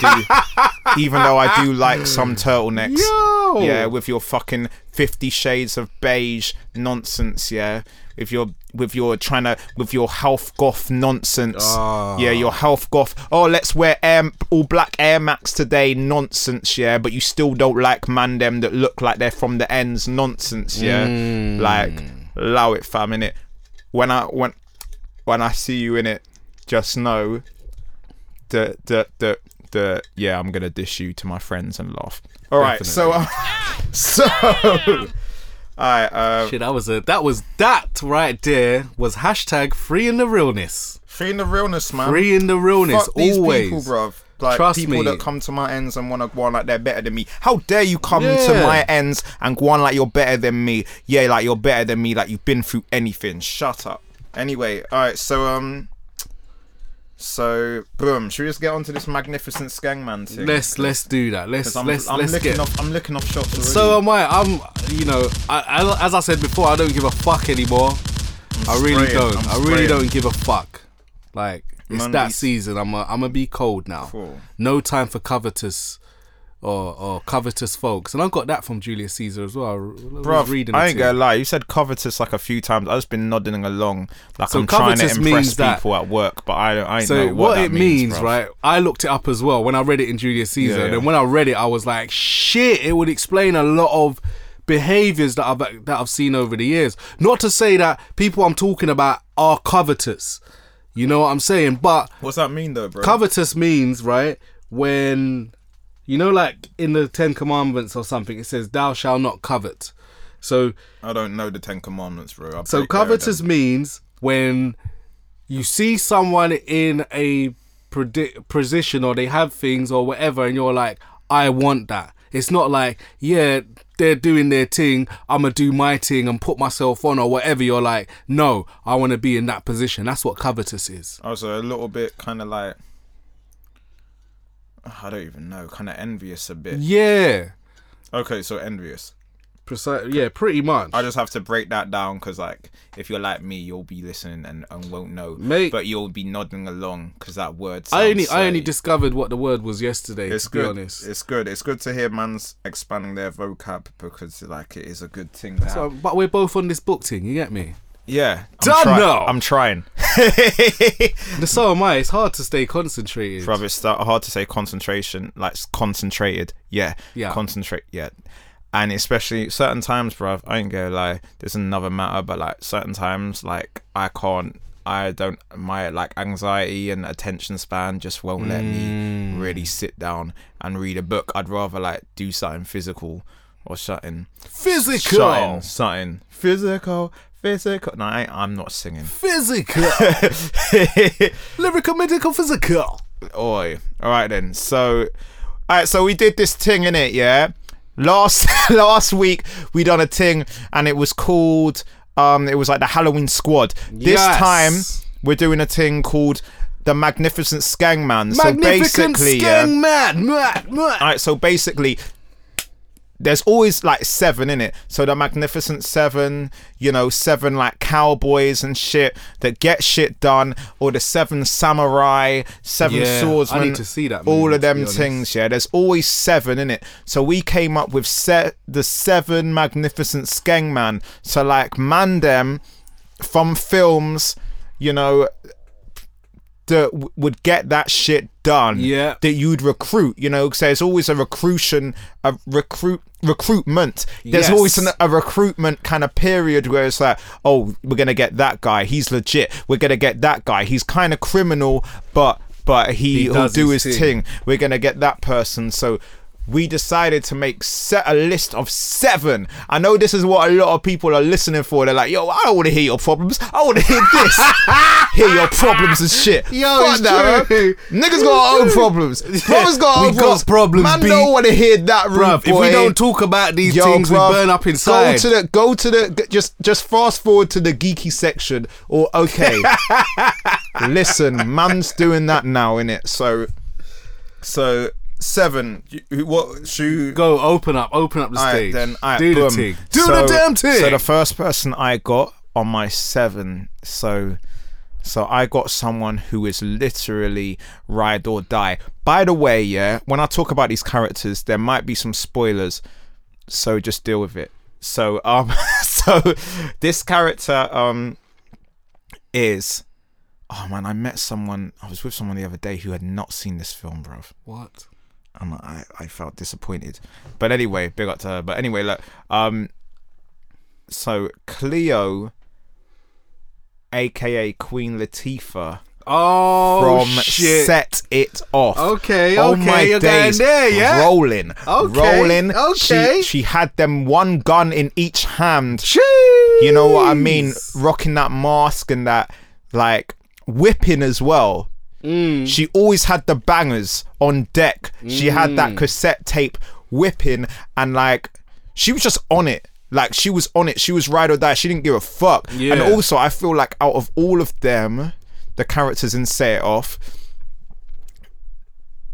do, even though I do like some turtlenecks. Yo! Yeah, with your fucking Fifty Shades of Beige nonsense. Yeah, with your with your trying to with your health goth nonsense. Ah. Yeah, your health goth. Oh, let's wear Air, all black Air Max today. Nonsense. Yeah, but you still don't like man them that look like they're from the ends. Nonsense. Yeah, Mm. like allow it, fam. In it. When I when when I see you in it, just know that that that that yeah, I'm gonna dish you to my friends and laugh. All right, so uh, so all right, uh, Shit, that was a. That was that right there was hashtag free in the realness. free in the realness, man. Free in the realness. Fuck these always. people, bruv. Like Trust people me. that come to my ends and want to go on like they're better than me. How dare you come to my ends and go on like you're better than me? Yeah, like you're better than me. Like you've been through anything. Shut up. Anyway, all right. So um, so boom. Should we just get onto this magnificent skangman thing? Let's let's do that. Let's I'm, let's I'm let's looking get. off. I'm looking off shots already. So am I. I'm. You know, I, I, as I said before, I don't give a fuck anymore. I really spraying, don't. I'm I really spraying. don't give a fuck. Like it's that season. I'm. A, I'm gonna be cold now. Cool. No time for covetous or or covetous folks, and I got that from Julius Caesar as well. I Bro, reading I ain't gonna lie. You said covetous like a few times. I've just been nodding along, like So I'm trying to impress means that- people at work, but I, I ain't So know what, what, that it means, right? I looked it up as well when I read it in Julius Caesar, Yeah, and yeah. then when I read it, I was like, shit! It would explain a lot of behaviors that I've that I've seen over the years. Not to say that people I'm talking about are covetous, you know what I'm saying? But What's that mean though, bro? covetous means right when you know, like in the Ten Commandments or something, it says, "Thou shalt not covet." So I don't know the Ten Commandments, bro. I so covetous means when you see someone in a predi- position or they have things or whatever, and you're like, I want that. It's not like, yeah, they're doing their thing. I'm gonna do my thing and put myself on or whatever. You're like, no, I want to be in that position. That's what covetous is. Also, a little bit kind of like I don't even know, kind of envious a bit. Yeah, Okay, so envious. Precise. Yeah, pretty much. I just have to break that down because, like, if you're like me, you'll be listening and, and won't know, Mate. But you'll be nodding along because that word. I only I only discovered what the word was yesterday. It's to be good. honest. It's good. It's good to hear man's expanding their vocab because, like, it is a good thing. So, but we're both on this book thing. You get me? yeah, I'm Done try- now. I'm trying. So am I. It's hard to stay concentrated. Bruv, it's hard to say concentration, like concentrated. Yeah. Yeah. Concentrate. Yeah. And especially certain times, bruv, I ain't gonna lie, there's another matter, but like certain times, like I can't, I don't, my like anxiety and attention span just won't let me mm. really sit down and read a book. I'd rather like do something physical or something. Physical. Something, something. Physical, physical. No, I, I'm not singing. Physical. Lyrical, medical, physical. Oi. All right then. So, all right. So we did this thing in it, yeah. Last last week we done a thing, and it was called um, it was like the Halloween Squad. This Yes. time we're doing a thing called the Magnificent Skangman. So Magnificent basically, yeah. skeng man. Mad, mad. All right. So basically. There's always like seven in it. So the Magnificent Seven, you know, seven like cowboys and shit that get shit done, or the seven samurai, seven Yeah, I need to see that All of them things, yeah. There's always seven in it. So we came up with set the seven Magnificent Skengman. So like man them from films, you know, that w- would get that shit done. Yeah. That you'd recruit, you know, because there's always a recruition, a recruit recruitment. There's Yes. always an, a recruitment kind of period where it's like, oh, we're gonna get that guy. He's legit. We're gonna get that guy. He's kind of criminal, but but he, He will do his, his thing. thing. We're gonna get that person. So. We decided to make set a list of seven. I know this is what a lot of people are listening for. They're like, "Yo, I don't want to hear your problems. I want to hear this. hear your problems and shit." Yo, Fuck it's that, true. Niggas got our own problems. Brothers got our own problems. problems, Man, don't want to hear that, rude if we don't talk about these Yo, things, bruv, we burn up inside. Go to the go to the just just fast forward to the geeky section. Or okay, listen, man's doing that now, in it. So, so seven. You- What should Go, open up, open up the stage. then, alright, do boom. the thing. Do So- the damn thing. So the first person I got on my seven, so so I got someone who is literally ride or die. By the way, yeah, when I talk about these characters, there might be some spoilers, so just deal with it. So um, so this character um is. Oh man, I met someone. I was with someone the other day who had not seen this film, bruv what? And I, I felt disappointed. But anyway, big up to her. But anyway, look, um, so Cleo, aka Queen Latifah, Oh from shit! Set It Off. Okay, Oh okay, my you're days, there, yeah? Rolling, Okay, rolling. okay. She, she had them one gun in each hand. Jeez. You know what I mean? Rocking that mask and that like whipping as well. Mm. She always had the bangers on deck. She had Mm. that cassette tape whipping and like she was just on it. Like she was on it. She was ride or die. She didn't give a fuck. And also I feel like out of all of them, the characters in Set It Off,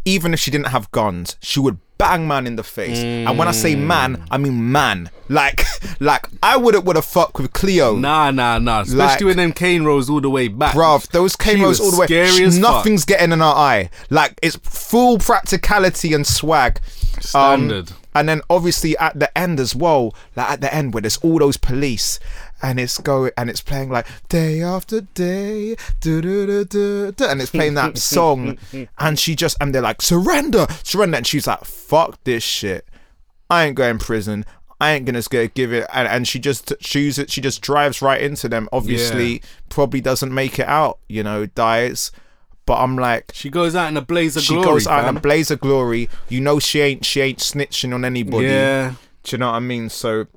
even if she didn't have guns, she would bang man in the face. And when I say Mm. man, I mean man. Like, like I wouldn't would have fucked with Cleo. Nah, nah, nah. Especially Like- when them cane rolls all the way back. Bruv, those camos was all the way. scary fuck. Nothing's getting in our eye. Like it's full practicality and swag. Um, Standard. and then obviously at the end as well, like at the end where there's all those police and it's going and it's playing like day after day, and it's playing that song, and she just and they're like surrender, surrender, and she's like fuck this shit, I ain't going to prison. I ain't gonna give it, and, and she just chooses. She just drives right into them. Obviously, probably doesn't make it out. You know, dies. But I'm like, She goes out in a blaze of she glory. She goes out in a blaze of glory. You know, she ain't she ain't snitching on anybody. Yeah. Do you know what I mean? So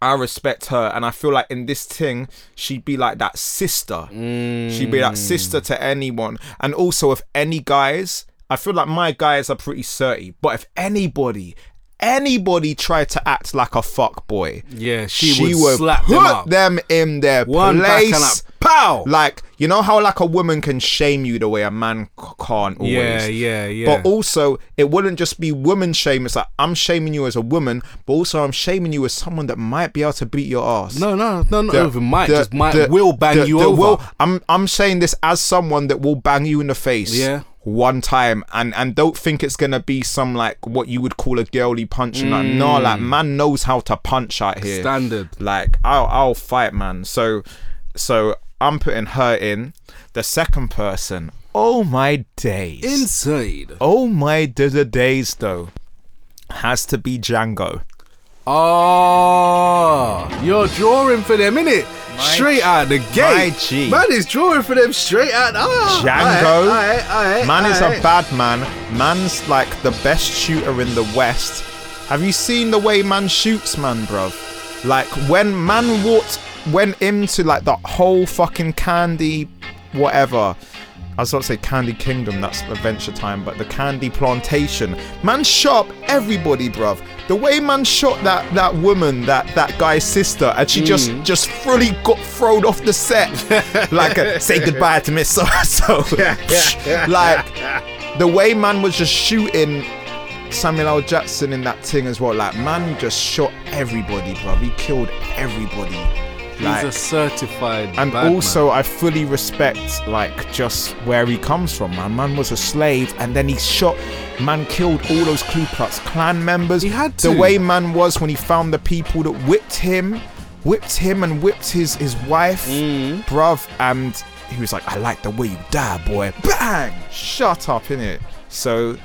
I respect her, and I feel like in this thing, she'd be like that sister. She'd be that mm. sister to anyone, and also if any guys, I feel like my guys are pretty certy. But if anybody, anybody tried to act like a fuck boy, Yeah, she, she, would, would slap put them up. them in their One back place. and up. Pow! Like you know how like a woman can shame you the way a man c- can't always. yeah, yeah, yeah. But also, it wouldn't just be woman shame. It's like I'm shaming you as a woman, but also I'm shaming you as someone that might be able to beat your ass. no, no, no, not The- even might. the- just might the- will bang the- you over. will- I'm I'm saying this as someone that will bang you in the face. Yeah. One time and and don't think it's gonna be some like what you would call a girly punch. Like no, like man knows how to punch out here. Mm. Standard. Like I'll I'll fight, man. So so I'm putting her in. The second person. Oh my days. Inside. oh my days though. Has to be Django. Oh, you're drawing for them, innit? Straight out the gate. my G. Man is drawing for them straight out. Oh, Django. Man is a bad man. Man's like the best shooter in the West. Have you seen the way man shoots, man, bruv? Like when man walked went into like the whole fucking candy whatever. I was about to say Candy Kingdom, that's Adventure Time, but the Candy Plantation. Man shot everybody, bruv. The way man shot that that woman, that that guy's sister, and she just mm. just fully got thrown off the set. like a, say goodbye to Miss So so. like the way man was just shooting Samuel L. Jackson in that thing as well. Like man just shot everybody, bruv. He killed everybody. He's a certified. and also, I fully respect like just where he comes from. Man, man was a slave, and then he shot. Man killed all those Ku Klux Klan members. He had to. the way man was when he found the people that whipped him, whipped him, and whipped his his wife, Mm. bruv. And he was like, "I like the way you die, boy." Bang! Shut up, in it. So,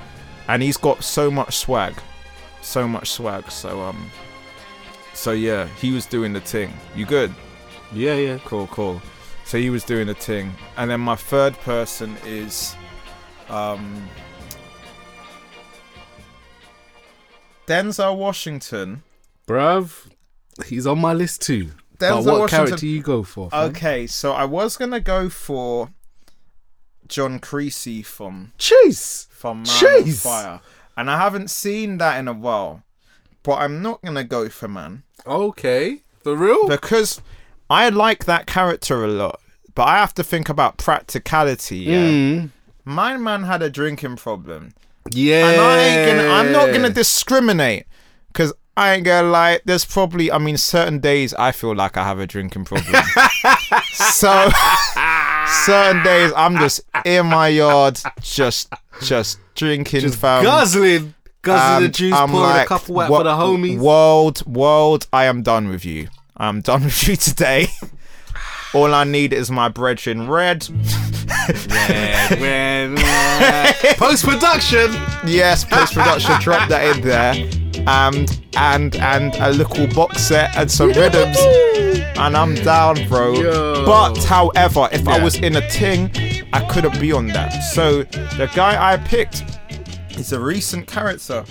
and he's got so much swag, so much swag. So um, so yeah, he was doing the thing. You good? Yeah, yeah. Cool, cool. So he was doing the thing, and then my third person is, um, Denzel Washington. Bruv, he's on my list too. But Denzel what Washington- character you go for? Okay, so I was gonna go for John Creasy from Chase. from Man Jeez. Fire, and I haven't seen that in a while, but I'm not gonna go for Man Okay. For real? because I like that character a lot, but I have to think about practicality. Yeah. Mm. My man had a drinking problem. Yeah. And I ain't gonna I'm not gonna discriminate. Cause I ain't gonna lie, there's probably I mean certain days I feel like I have a drinking problem. so certain days I'm just in my yard just just drinking fam. guzzling. The Um, juice, I'm pouring like, a out wo- for the homies. World, world, I am done with you. I'm done with you today. All I need is my brethren red. red, red, red. Post production. Yes, post production, drop that in there. Um, and and a little box set and some rhythms, and I'm down, bro. Yo. But however, if I was in a ting, I couldn't be on that. So the guy I picked is a recent character.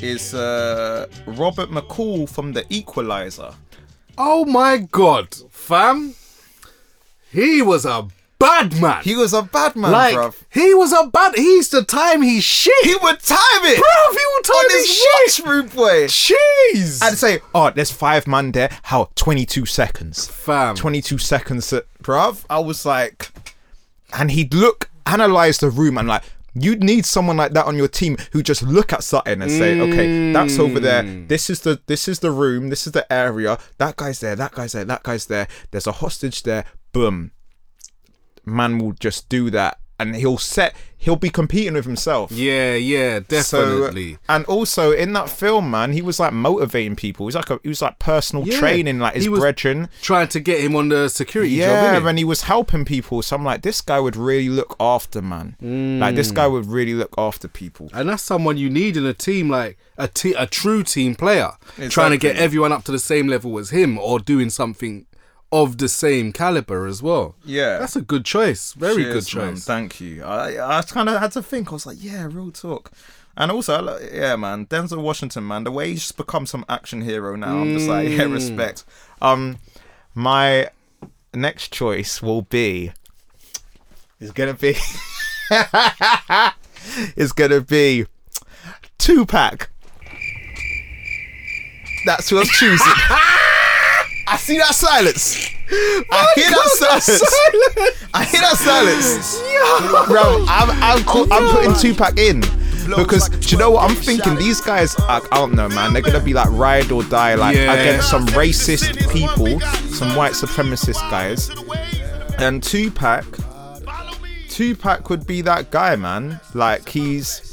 Is uh, Robert McCall from The Equalizer. Oh my god, fam. He was a bad man. He was a bad man, like bruv. he was a bad. He used to time his shit. He would time it Bruv, he would on time his his shit. rude boy. Jeez. I'd say, oh, there's five man there. How? 22 seconds. fam. 22 seconds, uh, bruv. I was like, and he'd look, analyze the room, and like, You'd need someone like that on your team who just look at something and say, "Okay, that's over there. Mm. This is the this is the room. This is the area. That guy's there. That guy's there. That guy's there. There's a hostage there. Boom. Man will just do that, and he'll set. He'll be competing with himself. Yeah, yeah, definitely. So, and also in that film, man, he was like motivating people. He was like a, he was like personal Yeah. training, like his He brethren. Trying to get him on the security Yeah, job, innit? and he was helping people. So I'm like, this guy would really look after man. Like this Mm. guy would really look after people. And that's someone you need in a team, like a a true team player, trying to get everyone up to the same level as him, or doing something of the same caliber as well. Yeah. that's a good choice. Very good Cheers, man. choice. Thank you. I I kind of had to think. I was like, yeah, real talk. And also, yeah, man, Denzel Washington, man, the way he's just become some action hero now. I'm just like, yeah, Mm. respect. Um, my next choice will be is gonna be is gonna be Tupac. That's who I'm choosing. I see that silence. I hear that silence. I hear that silence. Bro, I'm, I'm, cool- I'm putting Tupac in. Because do you know what I'm thinking? These guys, I, I don't know, man. They're gonna be like ride or die, like Yeah. against some racist people, some white supremacist guys. And Tupac, Tupac would be that guy, man. Like he's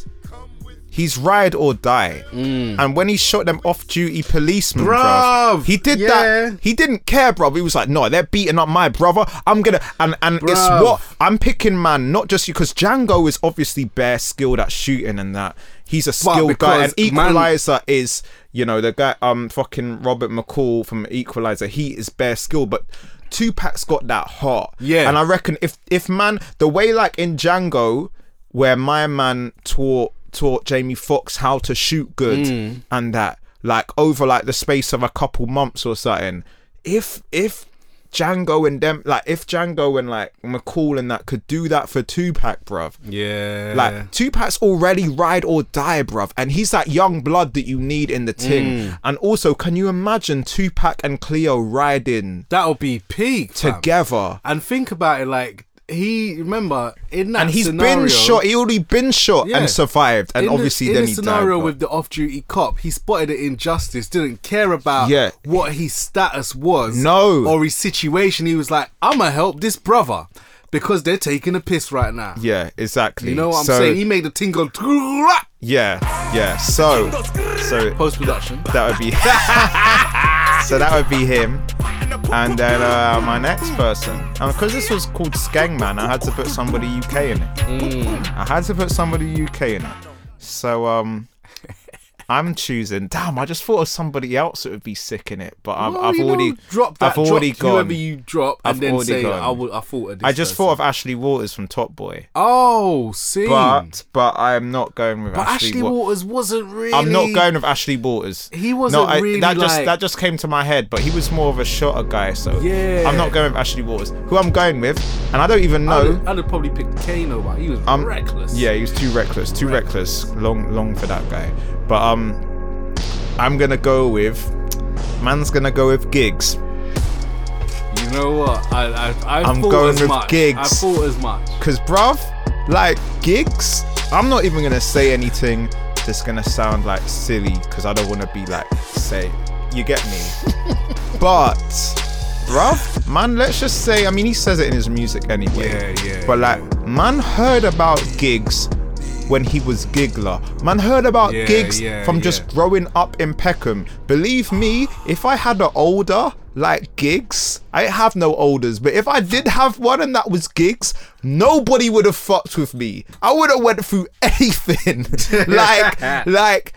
he's ride or die. And when he shot them off-duty policemen, bruv, Mm. Bruv, he did yeah. that. He didn't care, bruv. He was like, no, they're beating up my brother. I'm gonna and and it's what I'm picking, man. Not just because Django is obviously bare skilled at shooting and that. He's a skilled guy, and because, man- Equalizer is, you know, the guy, um, fucking Robert McCall from Equalizer. He is bare skilled, but Tupac's got that heart. Yeah. and I reckon if if man, the way like in Django, where my man taught taught Jamie Foxx how to shoot good Mm. and that, like over like the space of a couple months or something. If if Django and them like if Django and like McCall and that could do that for Tupac, bruv. Yeah, Like Tupac's already ride or die, bruv, and he's that young blood that you need in the ting. Mm. And also, can you imagine Tupac and Cleo riding that'll be peak fam. together? And think about it, like he remember in that And he's scenario, been shot. He already been shot Yeah. and survived, and in the- obviously in then the he scenario died. with the off-duty cop, he spotted an injustice, didn't care about Yeah. what his status was, No. or his situation. He was like, "I'ma help this brother because they're taking a piss right now." yeah, exactly. You know what I'm so, saying? He made the tingle Yeah, yeah. So, so post production. that would be. so that would be him. And then uh, my next person, and because this was called Skangman, I had to put somebody UK in it. Mm. I had to put somebody UK in it. So um, I'm choosing. Damn, I just thought of somebody else that would be sick in it, but I've, Well, I've you know, already drop that. I've already gone. Whoever you drop, and I've then already say, gone. "I, would, I thought of this." I just person. thought of Ashley Walters from Top Boy, Oh, see, but but I'm not going with But Ashley. Ashley Wa- Walters wasn't really. I'm not going with Ashley Walters. He wasn't I, really that just that just came to my head, but he was more of a shotter guy, so Yeah. I'm not going with Ashley Walters. Who I'm going with, and I don't even I'd, know. have- I'd have probably picked Kano, but he was Um, reckless. Yeah, he was too reckless, too reckless, long long for that guy. But um, I'm gonna go with, man's gonna go with Giggs. You know what? I I, I I'm going with much. Giggs. I thought as much. Cause bruv, like Giggs, I'm not even gonna say anything that's gonna sound like silly, cause I don't wanna be like say, you get me. but bruv, man, let's just say, I mean, he says it in his music anyway. Yeah, yeah, But like, man heard about Giggs when he was Giggler. Man heard about Yeah, Giggs yeah, from just growing up in Peckham. Believe me, if I had an older like Giggs, I have no olders, but if I did have one and that was Giggs, nobody would have fucked with me. I would have went through anything. like, like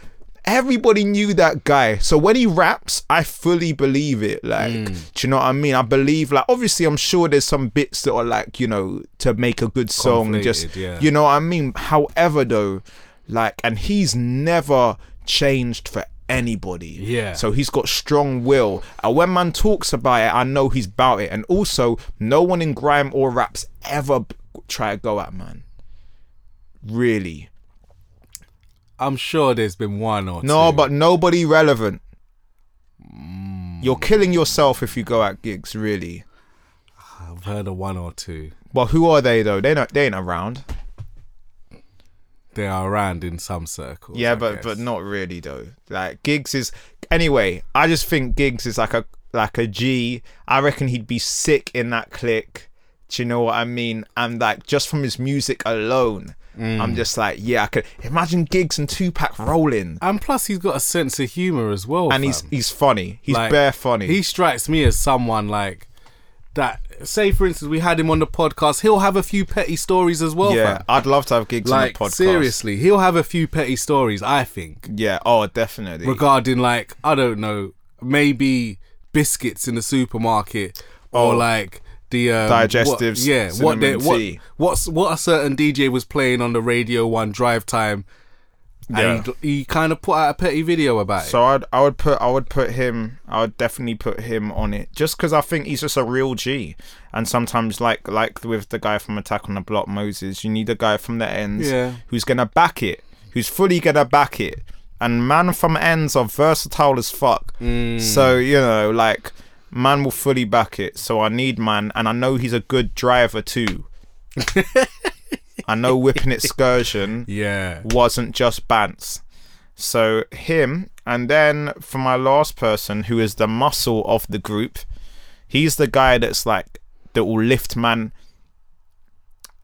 everybody knew that guy. So when he raps, I fully believe it. Like, Mm. do you know what I mean? I believe, like, obviously, I'm sure there's some bits that are like, you know, to make a good song. and Just, yeah. you know what I mean? However, though, like, and he's never changed for anybody. Yeah. So he's got strong will. And when man talks about it, I know he's about it. And also, no one in grime or raps ever try to go at man. Really. I'm sure there's been one or No, two. but nobody relevant. Hmm. You're killing yourself if you go at Giggs, really. I've heard of one or two. Well, who are they though? They not they ain't around. they are around in some circles. Yeah, I but guess. but not really though. Like Giggs is anyway. I just think Giggs is like a like a G. I reckon he'd be sick in that clique. Do you know what I mean? And like just from his music alone, Mm. I'm just like, yeah, I could imagine Giggs and Tupac rolling. and plus he's got a sense of humor as well. And he's fam. he's funny. He's Like, bare funny. He strikes me as someone like that. Say, for instance, we had him on the podcast. He'll have a few petty stories as well. yeah, fam. I'd love to have Giggs like on the podcast. seriously, he'll have a few petty stories. I think Yeah. Oh, definitely. regarding like I don't know, maybe biscuits in the supermarket or Oh. like the um, Digestives, What, yeah, what they, what what's what a certain DJ was playing on the radio one drive time. And Yeah. he, he kind of put out a petty video about it. So I'd I would put I would put him I would definitely put him on it just because I think he's just a real G and sometimes like like with the guy from Attack on the Block Moses you need a guy from the ends Yeah. who's gonna back it who's fully gonna back it and man from ends are versatile as fuck Mm. so you know like man will fully back it so I need man and I know he's a good driver too I know whipping excursion yeah, wasn't just Bance. So him, and then for my last person, who is the muscle of the group, he's the guy that's like that will lift man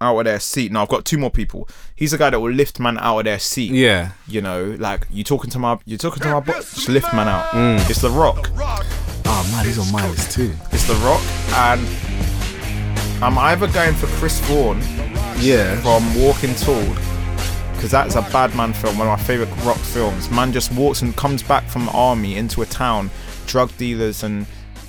out of their seat. Now I've got two more people. He's the guy that will lift man out of their seat. yeah. You know, like you talking to my, you talking to my, bo- just lift man out. Mm. It's the Rock. Oh man, he's on my list too. It's the Rock, and I'm either going for Chris Vaughan Yeah, from Walking Tall because that's a bad man film, one of my favorite rock films. Man just walks and comes back from the army into a town, drug dealers and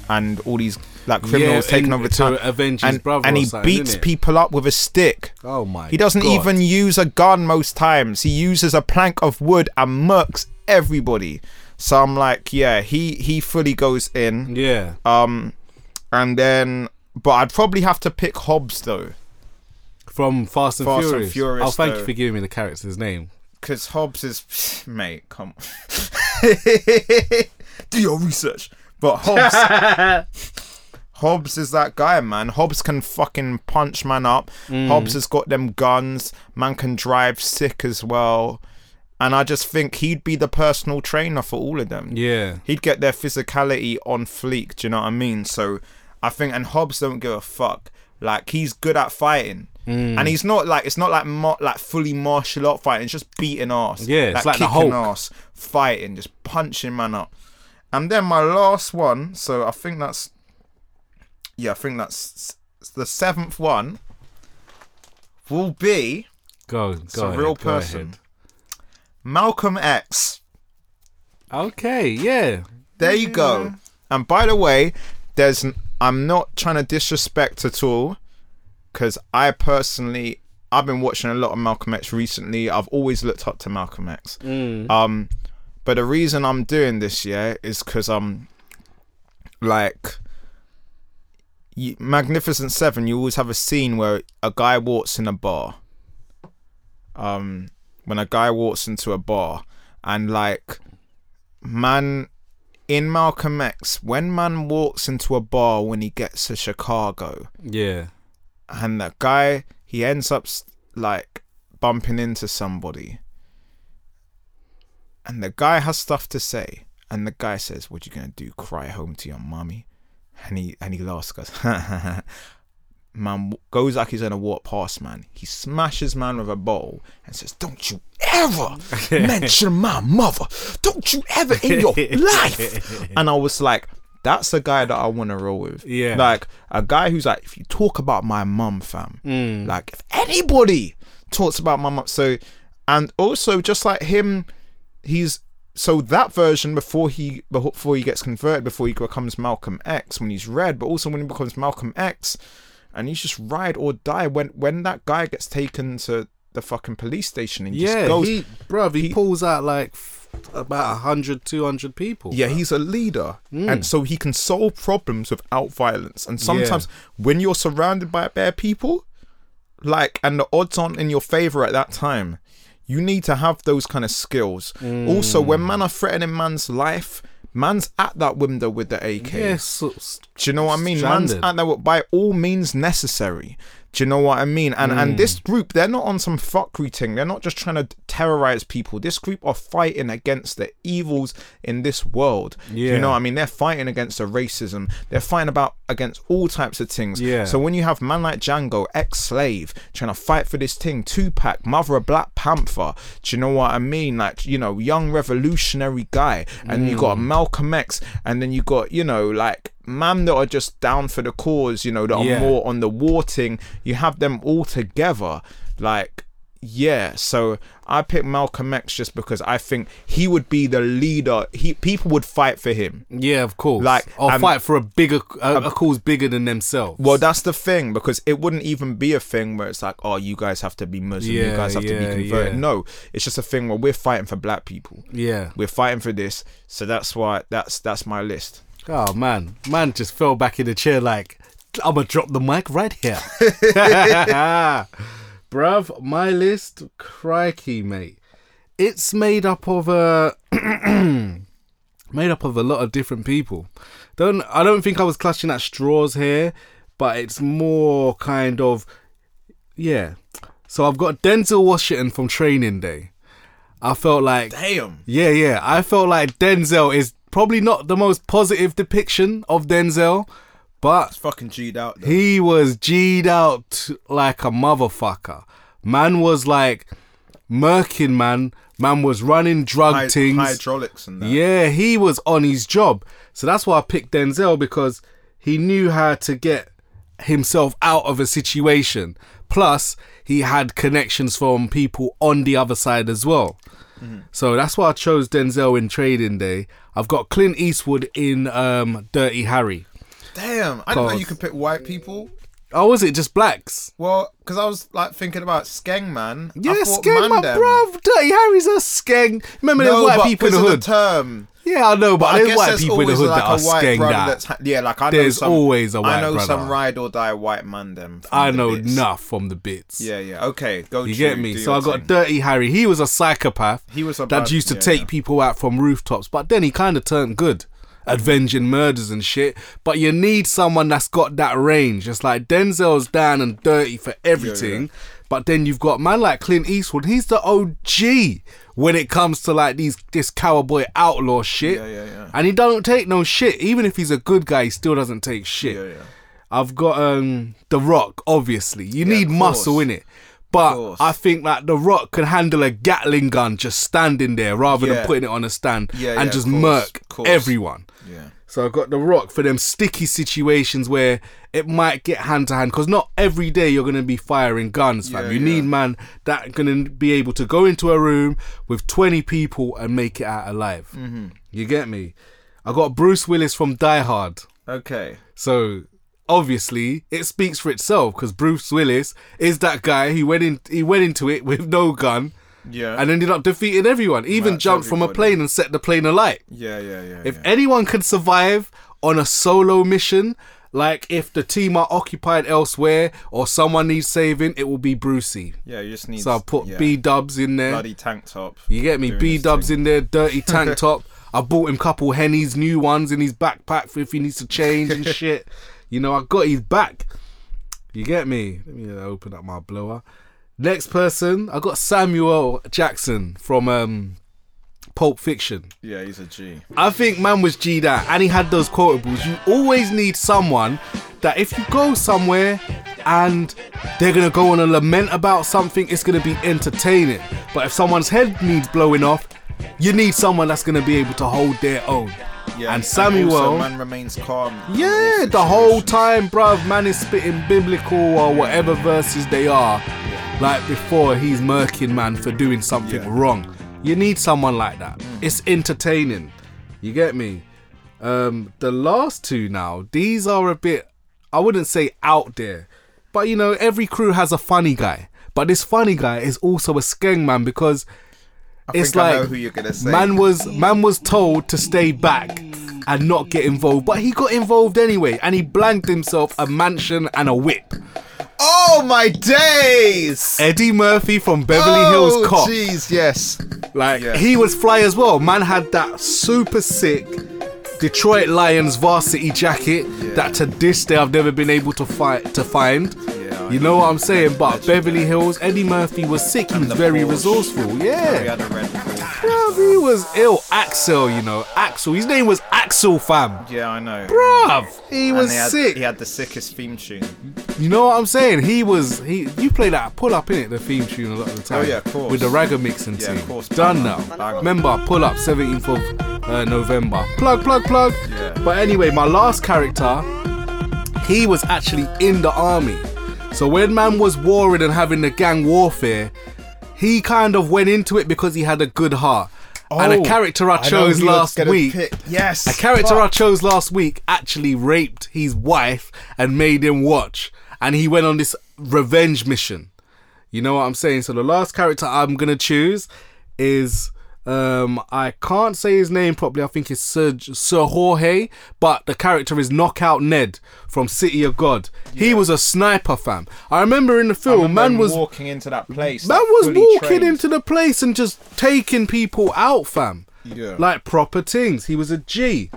and all these like criminals Yeah, taking over to town, avenge his and, brother and he beats people up with a stick. Oh my. He doesn't God. even use a gun most times. He uses a plank of wood and murks everybody. So I'm like, yeah, he he fully goes in. Yeah. Um, and then, but I'd probably have to pick Hobbs though. From Fast and Fast and Furious. Furious, Oh, thank though. you for giving me the character's name. Because Hobbs is, mate, come on. Do your research. But Hobbs, Hobbs is that guy, man. Hobbs can fucking punch man up. Mm. Hobbs has got them guns. Man can drive sick as well. And I just think he'd be the personal trainer for all of them. Yeah. He'd get their physicality on fleek. Do you know what I mean? So I think, and Hobbs don't give a fuck. Like he's good at fighting, Mm. and he's not like it's not like mar- like fully martial art fighting. It's just beating ass. Yeah, it's like the kicking ass, fighting, just punching man up. And then my last one. So I think that's yeah, I think that's the seventh one. Will be Go. Go. it's a ahead, real go person. Ahead. Malcolm X. Okay. Yeah. There you go. And by the way, there's n- I'm not trying to disrespect at all because I personally I've been watching a lot of Malcolm X recently. I've always looked up to Malcolm X. Um, but the reason I'm doing this yeah is because I'm like you, Magnificent Seven. You always have a scene where a guy walks in a bar. Um, when a guy walks into a bar and like man in Malcolm X, when man walks into a bar when he gets to Chicago, Yeah. and that guy he ends up like bumping into somebody, and the guy has stuff to say, and the guy says, "What you gonna do? Cry home to your mommy?" And he and he laughs, goes, "Man goes like he's gonna walk past man. He smashes man with a bowl and says, "Don't you ever mention my mother? Don't you ever in your life?" And I was like. That's a guy that I want to roll with. Yeah. Like a guy who's like, if you talk about my mum, fam, Mm. like if anybody talks about my mum, so and also just like him, he's so that version before he before he gets converted, before he becomes Malcolm X when he's red, but also when he becomes Malcolm X, and he's just ride or die. When when that guy gets taken to the fucking police station and Yeah. just goes, he, bruv, he, he- pulls out like f- about 100, 200 people. Yeah, bruv. he's a leader. Mm. And so he can solve problems without violence. And sometimes when you're surrounded by bare people, like, and the odds aren't in your favor at that time, you need to have those kind of skills. Also, when Mm. man are threatening man's life, man's at that window with the AK. Yeah, so, s- Do you know what I mean? Man's at that by all means necessary Do you know what I mean? And Mm. and this group, they're not on some fuckery thing. They're not just trying to terrorize people. This group are fighting against the evils in this world. Yeah. You know what I mean? They're fighting against the racism. They're fighting about against all types of things. Yeah. So when you have man like Django, ex-slave, trying to fight for this thing, Tupac, mother of Black Panther, do you know what I mean? Like, you know, young revolutionary guy. And you Mm. got Malcolm X, and then you got, you know, like man that are just down for the cause, you know, that Yeah. are more on the war thing. You have them all together. Like, yeah, so I picked Malcolm X just because I think he would be the leader. He people would fight for him. Yeah, of course. Like, or um, fight for a bigger, a, a cause bigger than themselves. Well, that's the thing because it wouldn't even be a thing where it's like, oh, you guys have to be Muslim, you guys have to be converted. yeah. No, it's just a thing where we're fighting for black people. yeah. We're fighting for this, so that's why that's that's my list. Oh man, man just fell back in the chair like I'm gonna drop the mic right here. Bruv, my list, crikey, mate. It's made up of a made up of a lot of different people. Don't I don't think I was clutching at straws here, but it's more kind of yeah. So I've got Denzel Washington from Training Day. I felt like Damn. yeah, yeah. I felt like Denzel is probably not the most positive depiction of Denzel, but It's fucking G'd out. Though. he was G'd out like a motherfucker. Man was like murking man. Man was running drug Hy- things. hydraulics and that. Yeah, he was on his job. So that's why I picked Denzel because he knew how to get himself out of a situation. Plus, he had connections from people on the other side as well. So that's why I chose Denzel in Training Day. I've got Clint Eastwood in um, Dirty Harry. Damn, I didn't know you could pick white people. Oh, was it just blacks? Well, because I was like thinking about Skeng Man. Yeah, skeng, my Mandem. bruv. Dirty Harry's a skeng. Remember No, the white people in the hood? term. Yeah, I know, but, I there's white people in the hood like that are skeng that. yeah, like I know There's some, always a white I know brother. some ride or die white man them. I the know bits. enough from the bits. Yeah, yeah. Okay, go. You Chew, get me? So I got thing. Dirty Harry. He was a psychopath. He was a that bad- used to yeah, take yeah. people out from rooftops, but then he kind of turned good, avenging murders and shit. But you need someone that's got that range. It's like Denzel's down and dirty for everything, but then you've got man like Clint Eastwood. He's the OG when it comes to like these this cowboy outlaw shit. Yeah, yeah, yeah. And he don't take no shit. Even if he's a good guy, he still doesn't take shit. Yeah, yeah. I've got um The Rock, obviously. You need muscle in it. But. I think that The Rock can handle a Gatling gun just standing there rather than putting it on a stand Yeah, and yeah, just murk everyone. So I've got The Rock for them sticky situations where it might get hand to hand because not every day you're going to be firing guns, fam. Yeah, you yeah. need man that going to be able to go into a room with 20 people and make it out alive. Mm-hmm. You get me? I got Bruce Willis from Die Hard. Okay. So obviously it speaks for itself because Bruce Willis is that guy. He went in. He went into it with no gun Yeah. and ended up defeating everyone. Even jumped from a plane and set the plane alight. yeah, yeah, yeah. If yeah. anyone could survive on a solo mission, like if the team are occupied elsewhere or someone needs saving, it will be Brucey. yeah, you just need. So I'll put yeah. B Dubs in there. bloody tank top. You get me? B Dubs in there, dirty tank top. I bought him couple Henny's new ones in his backpack for if he needs to change and shit. You know, I got his back. You get me? Let me open up my blower. Next person, I got Samuel Jackson from um, Pulp Fiction. Yeah, he's a G. I think man was G that and he had those quotables. You always need someone that if you go somewhere and they're gonna go on a lament about something, it's gonna be entertaining. But if someone's head needs blowing off, you need someone that's gonna be able to hold their own. Yeah, and Samuel, also, man remains calm. yeah, the whole time, bruv, man is spitting biblical or whatever verses they are. Like before he's murking man for doing something Yeah. wrong. You need someone like that. It's entertaining. You get me? Um, the last two now, these are a bit I wouldn't say out there. But you know, every crew has a funny guy. But this funny guy is also a skeng man because I it's like know who you're gonna say. man was man was told to stay back and not get involved, but he got involved anyway, and he blanked himself a mansion and a whip. Oh my days! Eddie Murphy from Beverly oh, Hills Cop, Jeez, yes. like yeah. he was fly as well. Man had that super sick Detroit Lions varsity jacket that to this day I've never been able to find to find. Yeah. You know what I'm saying? But Beverly Hills, Eddie Murphy was sick. He was very Porsche. resourceful. We Yeah. had a red Bull. Bruv, he was ill. Axel, you know, Axel. His name was Axel, fam. Yeah, I know. Bruv, he And was he had, sick. He had the sickest theme tune. You know what I'm saying? He was he. You play that pull up in it, the theme tune a lot of the time. Oh, yeah, of course. With the ragga mixing Yeah, team. of course. Done now. Remember, pull up 17th of uh, November. Plug, plug, plug. Yeah. But anyway, my last character, he was actually in the army. So when man was warring and having the gang warfare, he kind of went into it because he had a good heart. and a Oh, character I I chose you're last week. pick. Yes. A character fuck. I chose last week actually raped his wife and made him watch. And he went on this revenge mission. You know what I'm saying? So the last character I'm gonna choose is um I can't say his name properly. I think it's Sir, Sir Jorge, but the character is Knockout Ned from City of God. He was a sniper, fam. I remember in the film, man was walking into that place. man was walking trained. into the place and just taking people out, fam. Yeah. Like proper things. He was a G.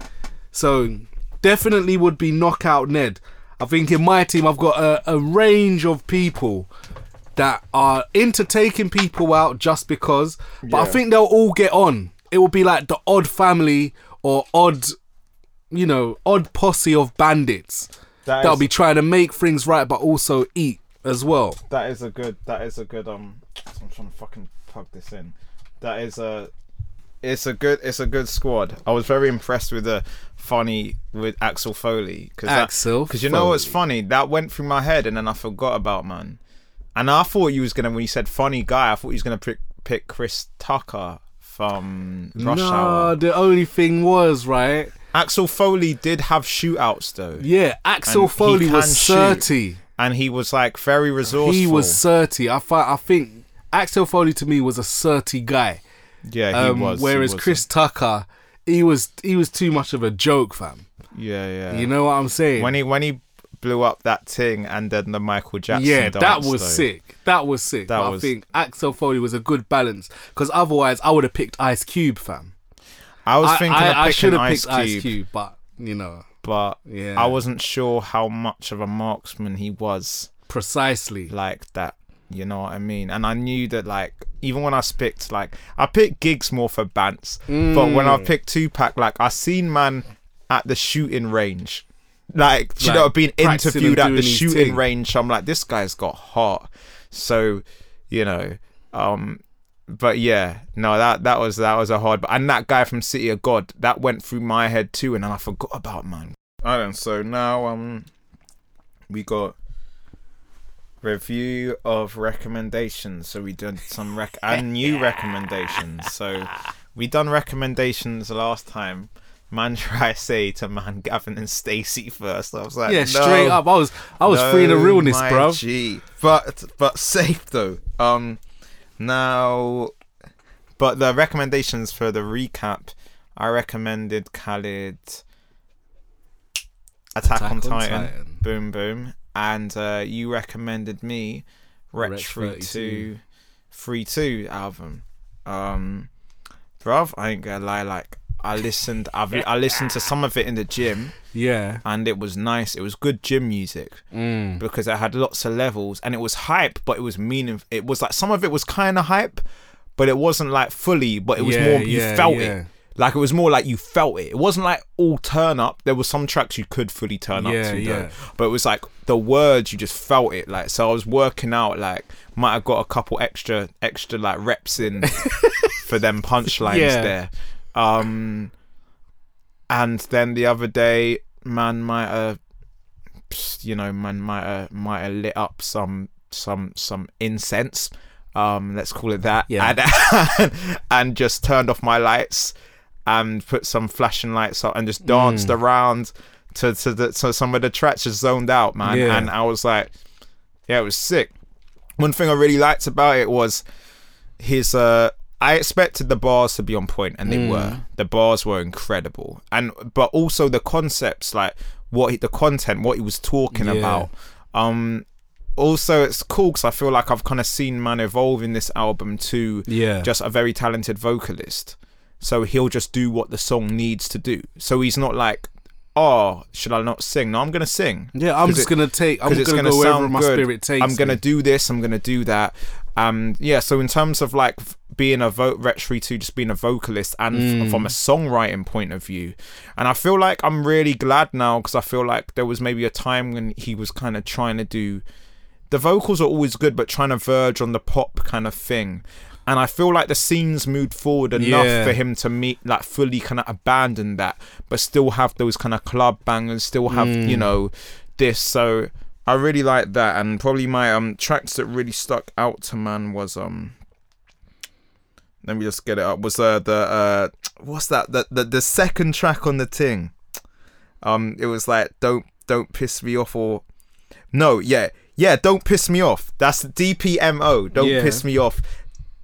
So definitely would be knockout Ned. I think in my team I've got a, a range of people that are into taking people out just because. But I think they'll all get on. It will be like the odd family or odd you know, odd posse of bandits That that'll is- be trying to make things right but also eat as well. That is a good. That is a good. Um, I'm trying to fucking plug this in. That is a. It's a good. It's a good squad. I was very impressed with the funny with Axel Foley because Axel because you know what's funny that went through my head and then I forgot about man, and I thought you was gonna when you said funny guy I thought you was gonna pick pick Chris Tucker from Rush no, Hour. the only thing was right. Axel Foley did have shootouts though, Yeah, Axel And Foley was thirty. and he was like very resourceful. He was thirty. I fi- I think Axel Foley to me was a thirty guy. yeah, he Um, was. whereas was. Chris Tucker, he was he was too much of a joke, fam. yeah, yeah. You know what I'm saying? when he when he blew up that thing and then the Michael Jackson. yeah, that was though. sick. That was sick. That was- I think Axel Foley was a good balance because otherwise I would have picked Ice Cube, fam. I was I, thinking I, I should have picked Cube, Ice Cube, but you know but Yeah. I wasn't sure how much of a marksman he was precisely. like that. You know what I mean? And I knew that like even when I picked like I picked Giggs more for bants, but when I Mm. picked Tupac, like I seen man at the shooting range. Like, do you Like, know, being interviewed at the shooting thing. range. I'm like, this guy's got heart. So, you know, um, but yeah, no, that that was that was a hard. And that guy from City of God, that went through my head too, and I forgot about man. I don't. So now, um, we got review of recommendations. So we did some rec and new recommendations. So we done recommendations last time. Man, try say to man Gavin and Stacey first. I was like, Yeah, no. straight up. I was I was free the No, realness, bro. But but safe though. Um now but the recommendations for the recap, I recommended Khalid Attack, Attack on, on Titan. Titan. Boom boom. And uh, you recommended me Wretch 32 32. 32 album. Um bruv, I ain't gonna lie, like I listened I've, I listened to some of it in the gym Yeah. and it was nice. It was good gym music Mm. because it had lots of levels and it was hype, but it was meaning. It was like some of it was kind of hype, but it wasn't like fully. But it was Yeah, more you yeah, felt yeah. it. Like it was more like you felt it. It wasn't like all turn up. There were some tracks you could fully turn up Yeah, to, yeah. though. But it was like the words you just felt it. Like so, I was working out. Like might have got a couple extra extra like reps in for them punchlines Yeah. there. Um, and then the other day, man might have, you know, man might have might have lit up some some some incense. Um, let's call it that. Yeah. And, and just turned off my lights and put some flashing lights up and just danced Mm. around to to the to some of the tracks just zoned out, man. Yeah. And I was like, yeah, it was sick. One thing I really liked about it was his uh I expected the bars to be on point and they Mm. were. The bars were incredible. And but also the concepts like what he, the content what he was talking Yeah. about. Um also it's cool cuz I feel like I've kind of seen man evolve in this album to Yeah. just a very talented vocalist. So he'll just do what the song needs to do. So he's not like oh, should I not sing? No, I'm gonna sing. Yeah, I'm just it- gonna take. I'm gonna, gonna go wherever my good. spirit takes. I'm gonna me. do this. I'm gonna do that. Um, yeah. So in terms of like being a vote retry to just being a vocalist and Mm. f- from a songwriting point of view, and I feel like I'm really glad now because I feel like there was maybe a time when he was kind of trying to do. The vocals are always good, but trying to verge on the pop kind of thing. And I feel like the scenes moved forward enough Yeah. for him to meet, like, fully kind of abandon that, but still have those kind of club bangers, still have, you Mm. know, this. So I really like that. And probably my um tracks that really stuck out to man was um. Let me just get it up. Was uh the uh what's that the the, the second track on the thing? Um, it was like don't don't piss me off or no yeah yeah don't piss me off. That's DPMO. Don't Yeah. piss me off.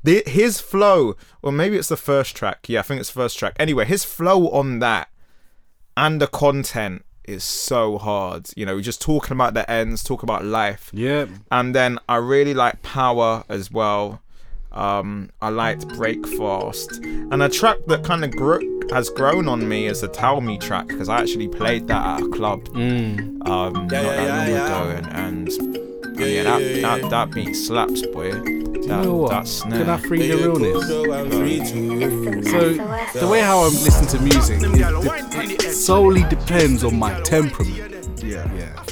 The, his flow, or maybe it's the first track. Yeah, I think it's the first track. Anyway, his flow on that and the content is so hard. You know, just talking about the ends, talk about life. Yeah, And then I really like Power as well. Um, I liked Breakfast. And a track that kind of gr- has grown on me is the Tell Me track because I actually played that at a club um, not that long ago. And, and, and yeah, that, that, that beat slaps, boy. That, you know what? that snare. Can I free the realness? realness? So the way how I'm listening to music, it, it solely depends on my temperament. yeah. Yeah.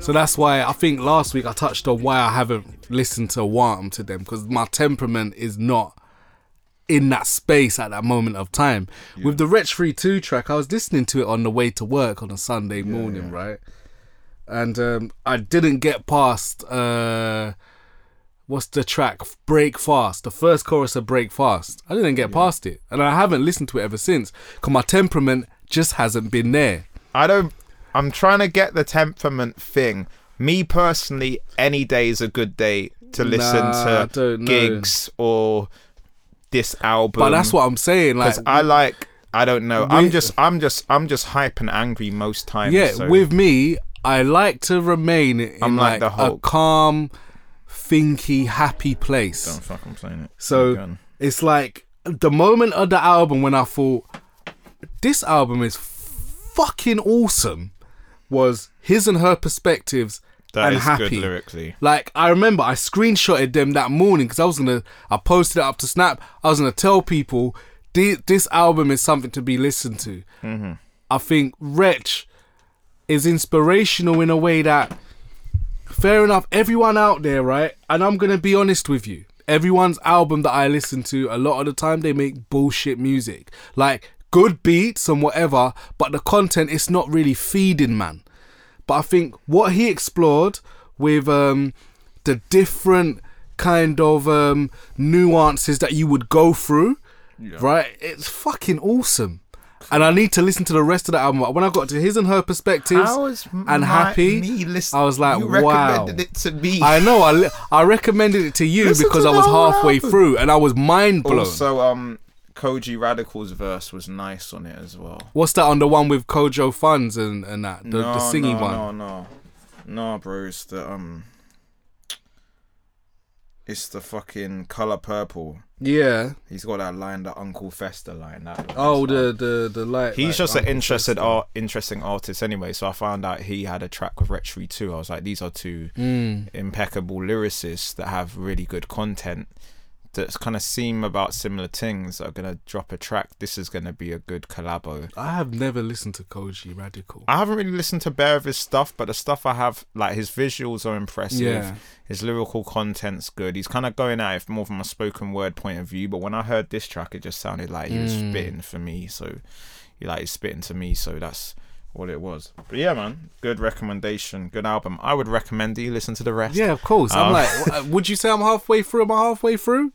So that's why I think last week I touched on why I haven't listened to Warm to them because my temperament is not in that space at that moment of time. With the Wretch Free 2 track, I was listening to it on the way to work on a Sunday morning, right? And um, I didn't get past uh, what's the track? Break Fast. The first chorus of Break Fast. I didn't get past it. And I haven't listened to it ever since because my temperament just hasn't been there. I don't. I'm trying to get the temperament thing. Me personally, any day is a good day to listen Nah, to know. Giggs or this album. But that's what I'm saying. Like, I like. I don't know. I'm just. I'm just. I'm just hype and angry most times. Yeah, so- with me, I like to remain in I'm like like, a calm, thinky, happy place. Don't place. fuck. I'm saying it. So it's like the moment of the album when I thought this album is fucking awesome was his and her perspectives that and is happy. good lyrically. Like I remember, I screenshotted them that morning because I was gonna. I posted it up to Snap. I was gonna tell people thi- this album is something to be listened to. Mm-hmm. I think Wretch is inspirational in a way that, fair enough, everyone out there, right? And I'm gonna be honest with you. Everyone's album that I listen to, a lot of the time they make bullshit music, like good beats and whatever, but the content is not really feeding, man. But I think what he explored with um, the different kind of um, nuances that you would go through, right? It's fucking awesome. And I need to listen to the rest of the album. When I got to his and her perspectives How is and my- happy, listen- I was like, you wow. recommended it to me. I know. I, li- I recommended it to you Listen because to I was halfway album. through and I was mind blown. Also, um, Kojey Radical's verse was nice on it as well. What's that on the one with Kojo Funds and, and that? The, the singy no, one? No, no, no, bro. It's the um, it's the fucking color purple. Yeah. He's got that line, the Uncle Fester line. That Oh, line. the the the light. He's like, just an interested Fester. art, interesting artist anyway. So I found out he had a track with Retry too. I was like, these are two Mm. impeccable lyricists that have really good content that kind of seem about similar things are gonna drop a track. This is gonna be a good collabo. I have never listened to Kojey Radical. I haven't really listened to bare of his stuff, but the stuff I have, like his visuals are impressive. Yeah. His lyrical content's good. He's kind of going at it more from a spoken word point of view. But when I heard this track, it just sounded like he was Mm. spitting for me. So, he like he's spitting to me. So that's what it was. But yeah, man, good recommendation, good album. I would recommend you listen to the rest. Yeah, of course. I'm Um, like, would you say I'm halfway through? Am I halfway through?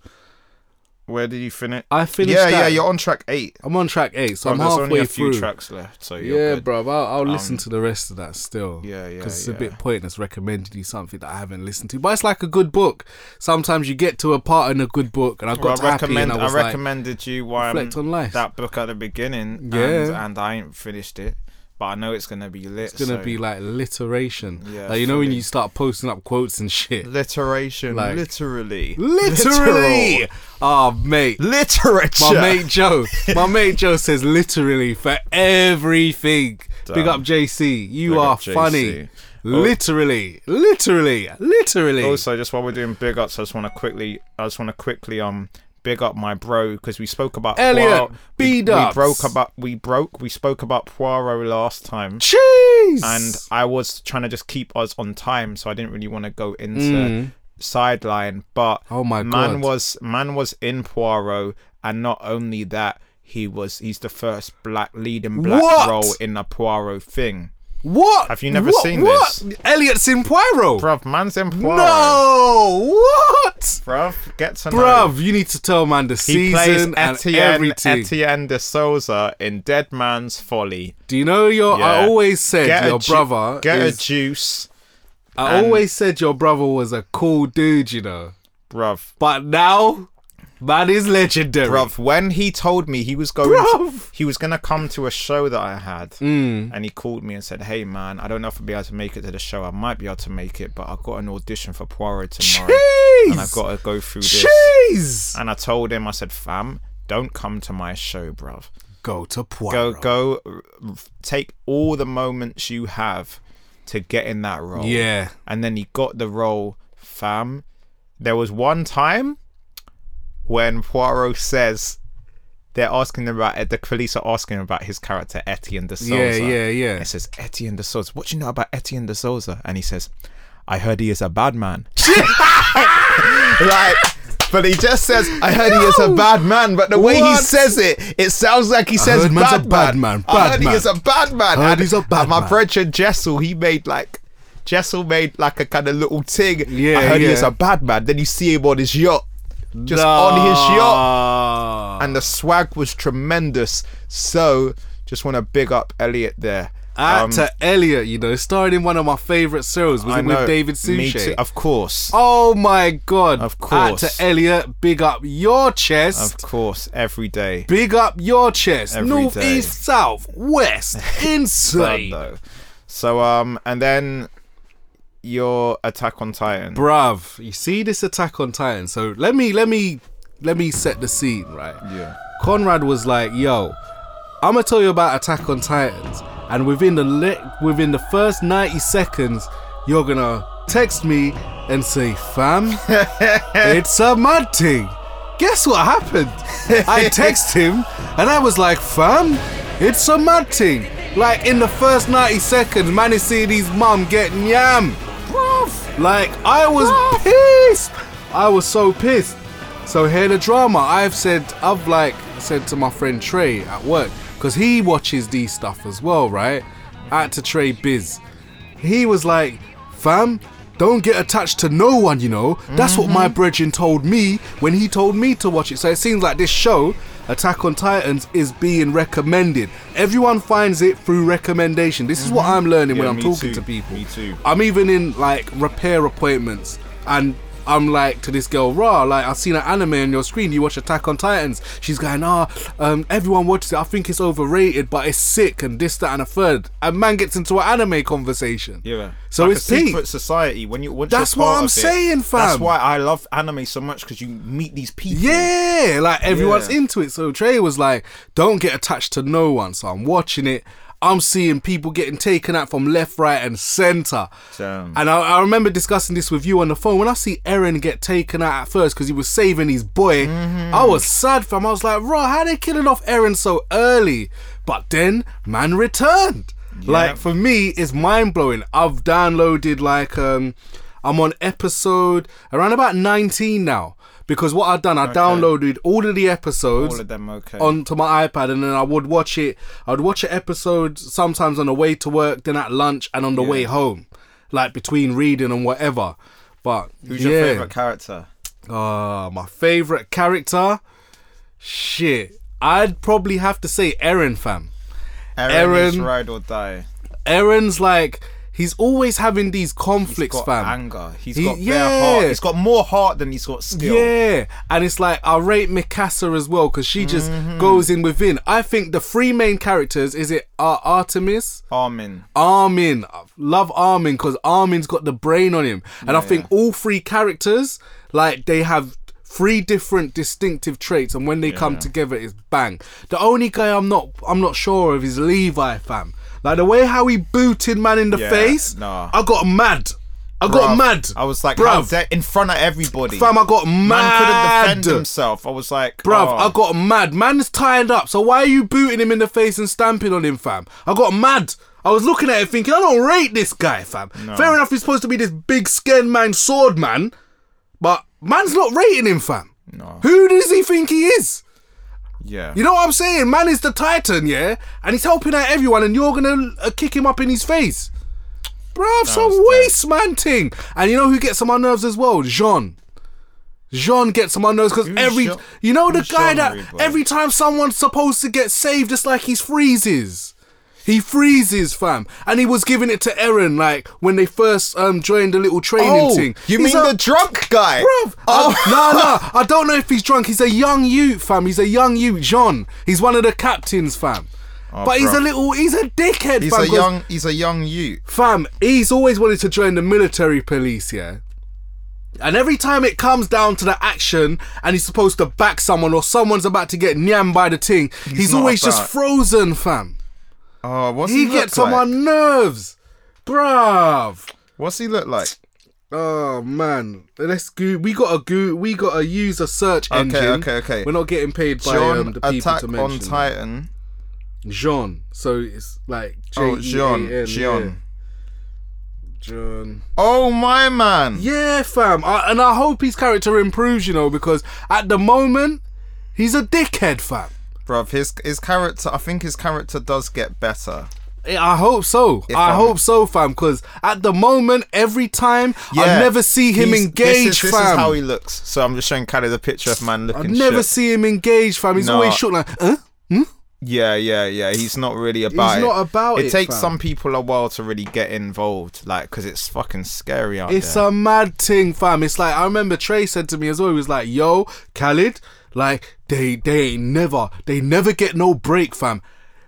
Where did you finish? I finished. Yeah, yeah, you're on track eight. I'm on track eight, so Oh, I'm there's halfway only a few through. tracks left, so you're yeah, good. bro. I'll, I'll listen Um, to the rest of that still. Yeah, yeah, Because it's yeah. a bit pointless recommending you something that I haven't listened to. But it's like a good book. Sometimes you get to a part in a good book, and I got Well, to I happy, and I I, was like, recommended you one reflect on life. that book at the beginning. And, Yeah. and I ain't finished it, but I know it's gonna be lit. it's gonna so- be like literation. Yeah, like you know when you start posting up quotes and shit. Literation, Like- literally, Literally. Literal. Oh, mate. literature. My mate Joe, my mate Joe says literally for everything. Big up JC. You Big are funny. Oh. Literally, literally, literally. Also, just while we're doing big ups, I just want to quickly, I just want to quickly um big up my bro because we spoke about Elliot, Poirot. We, we broke about we broke we spoke about Poirot last time. Cheese. and I was trying to just keep us on time, so I didn't really want to go into Mm. sideline. But Oh my man God. was man was in Poirot, and not only that, he was he's the first black leading black What? role in a Poirot thing. What? Have you never What? seen what? this? Elliot's in Poirot. Bruv, man's in Poirot. No, what? Bruv, get to know. Bruv, you need to tell man the He plays season and Etienne, everything. Etienne de Souza in Dead Man's Folly. Do you know your? I always said Get your ju- brother. Get is, a juice, I always said your brother was a cool dude, you know. bruv. But now, man is legendary. Bruv, when he told me he was going, Bruv. he was gonna come to a show that I had, Mm. and he called me and said, "Hey man, I don't know if I'll be able to make it to the show. I might be able to make it, but I've got an audition for Poirot tomorrow, Jeez. and I've got to go through this." Jeez. And I told him, I said, "Fam, don't come to my show, bruv. Go to Go, Poirot. go, r- take all the moments you have to get in that role." Yeah. and then he got the role, fam. There was one time when Poirot says they're asking him about the police are asking him about his character Etienne de Souza. Yeah, yeah, yeah. It says Etienne de Souza. What do you know about Etienne de Souza? And he says, I heard he is a bad man. like, but he just says, I heard he is a bad man. But the way he says it, it sounds like he says bad, a bad man, I bad heard man. he is a bad man. Heard and, he's a bad and my man. brethren Jessel, he made like Jessel made like a kind of little thing. Yeah, I heard he is a bad man. Then you see him on his yacht, just on his yacht, and the swag was tremendous. So, just want to big up Elliot there. Um, Actor Elliot, you know, starred in one of my favorite shows. Was I it know, with David Suchet? of course, Oh my god. Of course. Actor Elliot, big up your chest. of course, every day. Big up your chest. Every North, day. east, south, west. Insane. though. So, um, and then your Attack on Titan. Bruv, you see this attack on Titan. So let me let me let me set the scene, right? Yeah. Conrad was like, "Yo, I'm gonna tell you about Attack on Titans, and within the le- within the first 90 seconds, you're gonna text me and say, fam, it's a mad thing." Guess what happened? I text him, and I was like, "Fam, it's a mad thing." Like in the first 90 seconds, man is seeing his mum getting yam. Like I was ah. pissed. I was so pissed. So here the drama. I've said I've like said to my friend Trey at work because he watches these stuff as well, right? At to Trey Biz. He was like, "Fam, don't get attached to no one, you know. That's what my mm-hmm. brethren told me when he told me to watch it." So it seems like this show, Attack on Titans, is being recommended. Everyone finds it through recommendation. This is what mm-hmm. I'm learning when I'm talking too. to people. Me too. I'm even in like repair appointments and I'm like to this girl, raw, like I've seen an anime on your screen, you watch Attack on Titans. She's going, ah, um, everyone watches it, I think it's overrated, but it's sick and this, that, and a third. And man gets into an anime conversation. Yeah. So like it's a deep. secret society. When you once That's what I'm it, saying, fam. That's why I love anime so much because you meet these people. Yeah, like everyone's Yeah. into it. So Trey was like, "Don't get attached to no one." So I'm watching it. I'm seeing people getting taken out from left, right, and center. Damn. And I, I remember discussing this with you on the phone. When I see Eren get taken out at first because he was saving his boy, Mm-hmm. I was sad fam. I was like, "Raw, how they killing off Eren so early?" But then man returned. Like for me, it's mind blowing. I've downloaded like um, I'm on episode around about 19 now. Because what I've done, I downloaded all of the episodes All of them okay. onto my iPad, and then I would watch it. I'd watch an episode sometimes on the way to work, then at lunch, and on the way home, like between reading and whatever. But Who's yeah, your favorite character? uh, my favorite character, shit, I'd probably have to say Eren, fam. Eren, is ride or die. Eren's like he's always having these He's conflicts, got fam. anger. He's He- got yeah. heart. He's got more heart than he's got skill. Yeah, and it's like I rate Mikasa as well because she just Mm-hmm. goes in within. I think the three main characters is it uh, Artemis, Armin. Armin. I Love Armin because Armin's got the brain on him, and I think all three characters like they have three different distinctive traits, and when they come together, it's bang. The only guy I'm not I'm not sure of is Levi, fam. Like the way how he booted man in the Yeah, face. nah. I got mad. I got mad. I was like, bruv, dare- in front of everybody. fam, I got mad. Man couldn't defend himself. I was like, Bruv, oh. I got mad. Man's tied up. So why are you booting him in the face and stamping on him, fam? I got mad. I was looking at it thinking, I don't rate this guy, fam. Fair enough, he's supposed to be this big scared man, sword man, but man's not rating him, fam. No. Who does he think he is? Yeah. You know what I'm saying? Man is the Titan, yeah? And he's helping out everyone, and you're gonna uh, kick him up in his face. Bruv, some waste man thing. And you know who gets on my nerves as well? Jean. Jean gets on my nerves because every Jean- you know the who's guy Jean that Marie, every time someone's supposed to get saved, it's like he freezes. He freezes, fam, and he was giving it to Eren like when they first um joined the little training Oh, thing. you He's mean a- the drunk guy? Bruv, Oh. I- no, no, I don't know if he's drunk. He's a young youth, fam. He's a young youth, John. He's one of the captains, fam. but he's a little, he's a dickhead, Oh, He's fam. a young, he's a young youth. fam. He's always wanted to join the military police, yeah. And every time it comes down to the action and he's supposed to back someone or someone's about to get nyam by the thing, he's, not always just frozen, fam. Oh, what's He he, gets on my nerves. Bruv. What's he look like? Oh man, let's go. We got a go. We gotta use a search Okay, engine. okay, okay. okay. We're not getting paid by John um, the people Attack to on. Titan. Jean. So it's like J Oh, Jean, Jean. yeah. Jean. Oh my man. Yeah, fam. I, and I hope his character improves. You know, because at the moment he's a dickhead, fam. Bruv, his his character. I think his character does get better. I hope so. If I I'm- hope so, fam. Because at the moment, every time yeah, I never see him engage, This, is, this fam. is how he looks. So I'm just showing Callie the picture of man looking. I never shit. see him engage, fam. He's No. always short, like, huh? Hmm? Yeah, yeah, yeah. He's not really about it. not about it. it, takes fam. some people a while to really get involved, like, because it's fucking scary out It's there. It's a mad thing, fam. It's like I remember Trey said to me as well. He was like, "Yo, Khalid, like they they ain't never they never get no break, fam.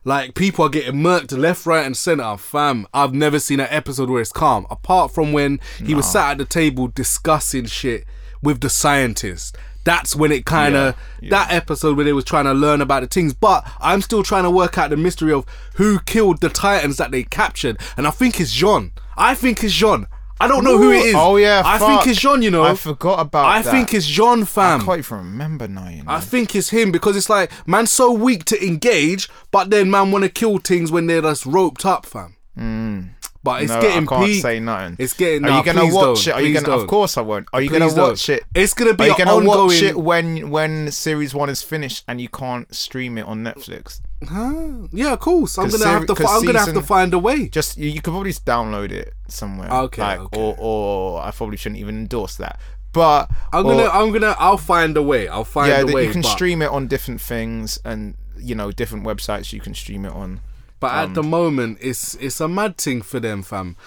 Like people are getting murked left, right, and center, fam. I've never seen an episode where it's calm, apart from when he was sat at the table discussing shit with the scientist. That's when it kind of Yeah, yeah. that episode where they was trying to learn about the things. But I'm still trying to work out the mystery of who killed the titans that they captured, and I think it's John. I think it's John. I don't know who it is. Oh yeah, I fuck. think it's John. You know, I forgot about. I that. think it's John, I fam. can't even remember now. You know. I think it's him because it's like man, so weak to engage, but then man want to kill things when they're just roped up, fam. Hmm. But it's no, getting I can't peak. say nothing. It's getting. Are nah, you gonna watch don't. it? Are you Please gonna? Of don't. course I won't. Are you Please gonna don't. watch it? It's gonna be Are you an gonna ongoing. watch it when when series one is finished and you can't stream it on Netflix? Huh? Yeah, of course. I'm 'Cause gonna have seri- to. Fi- 'cause I'm gonna have to find a way. Just you, you could probably just download it somewhere. Okay, like, okay. Or or I probably shouldn't even endorse that. But I'm or- gonna. I'm gonna. I'll find a way. I'll find yeah, a that way. you can but, stream it on different things and you know different websites you can stream it on. But at um, the moment, it's it's a mad thing for them, fam.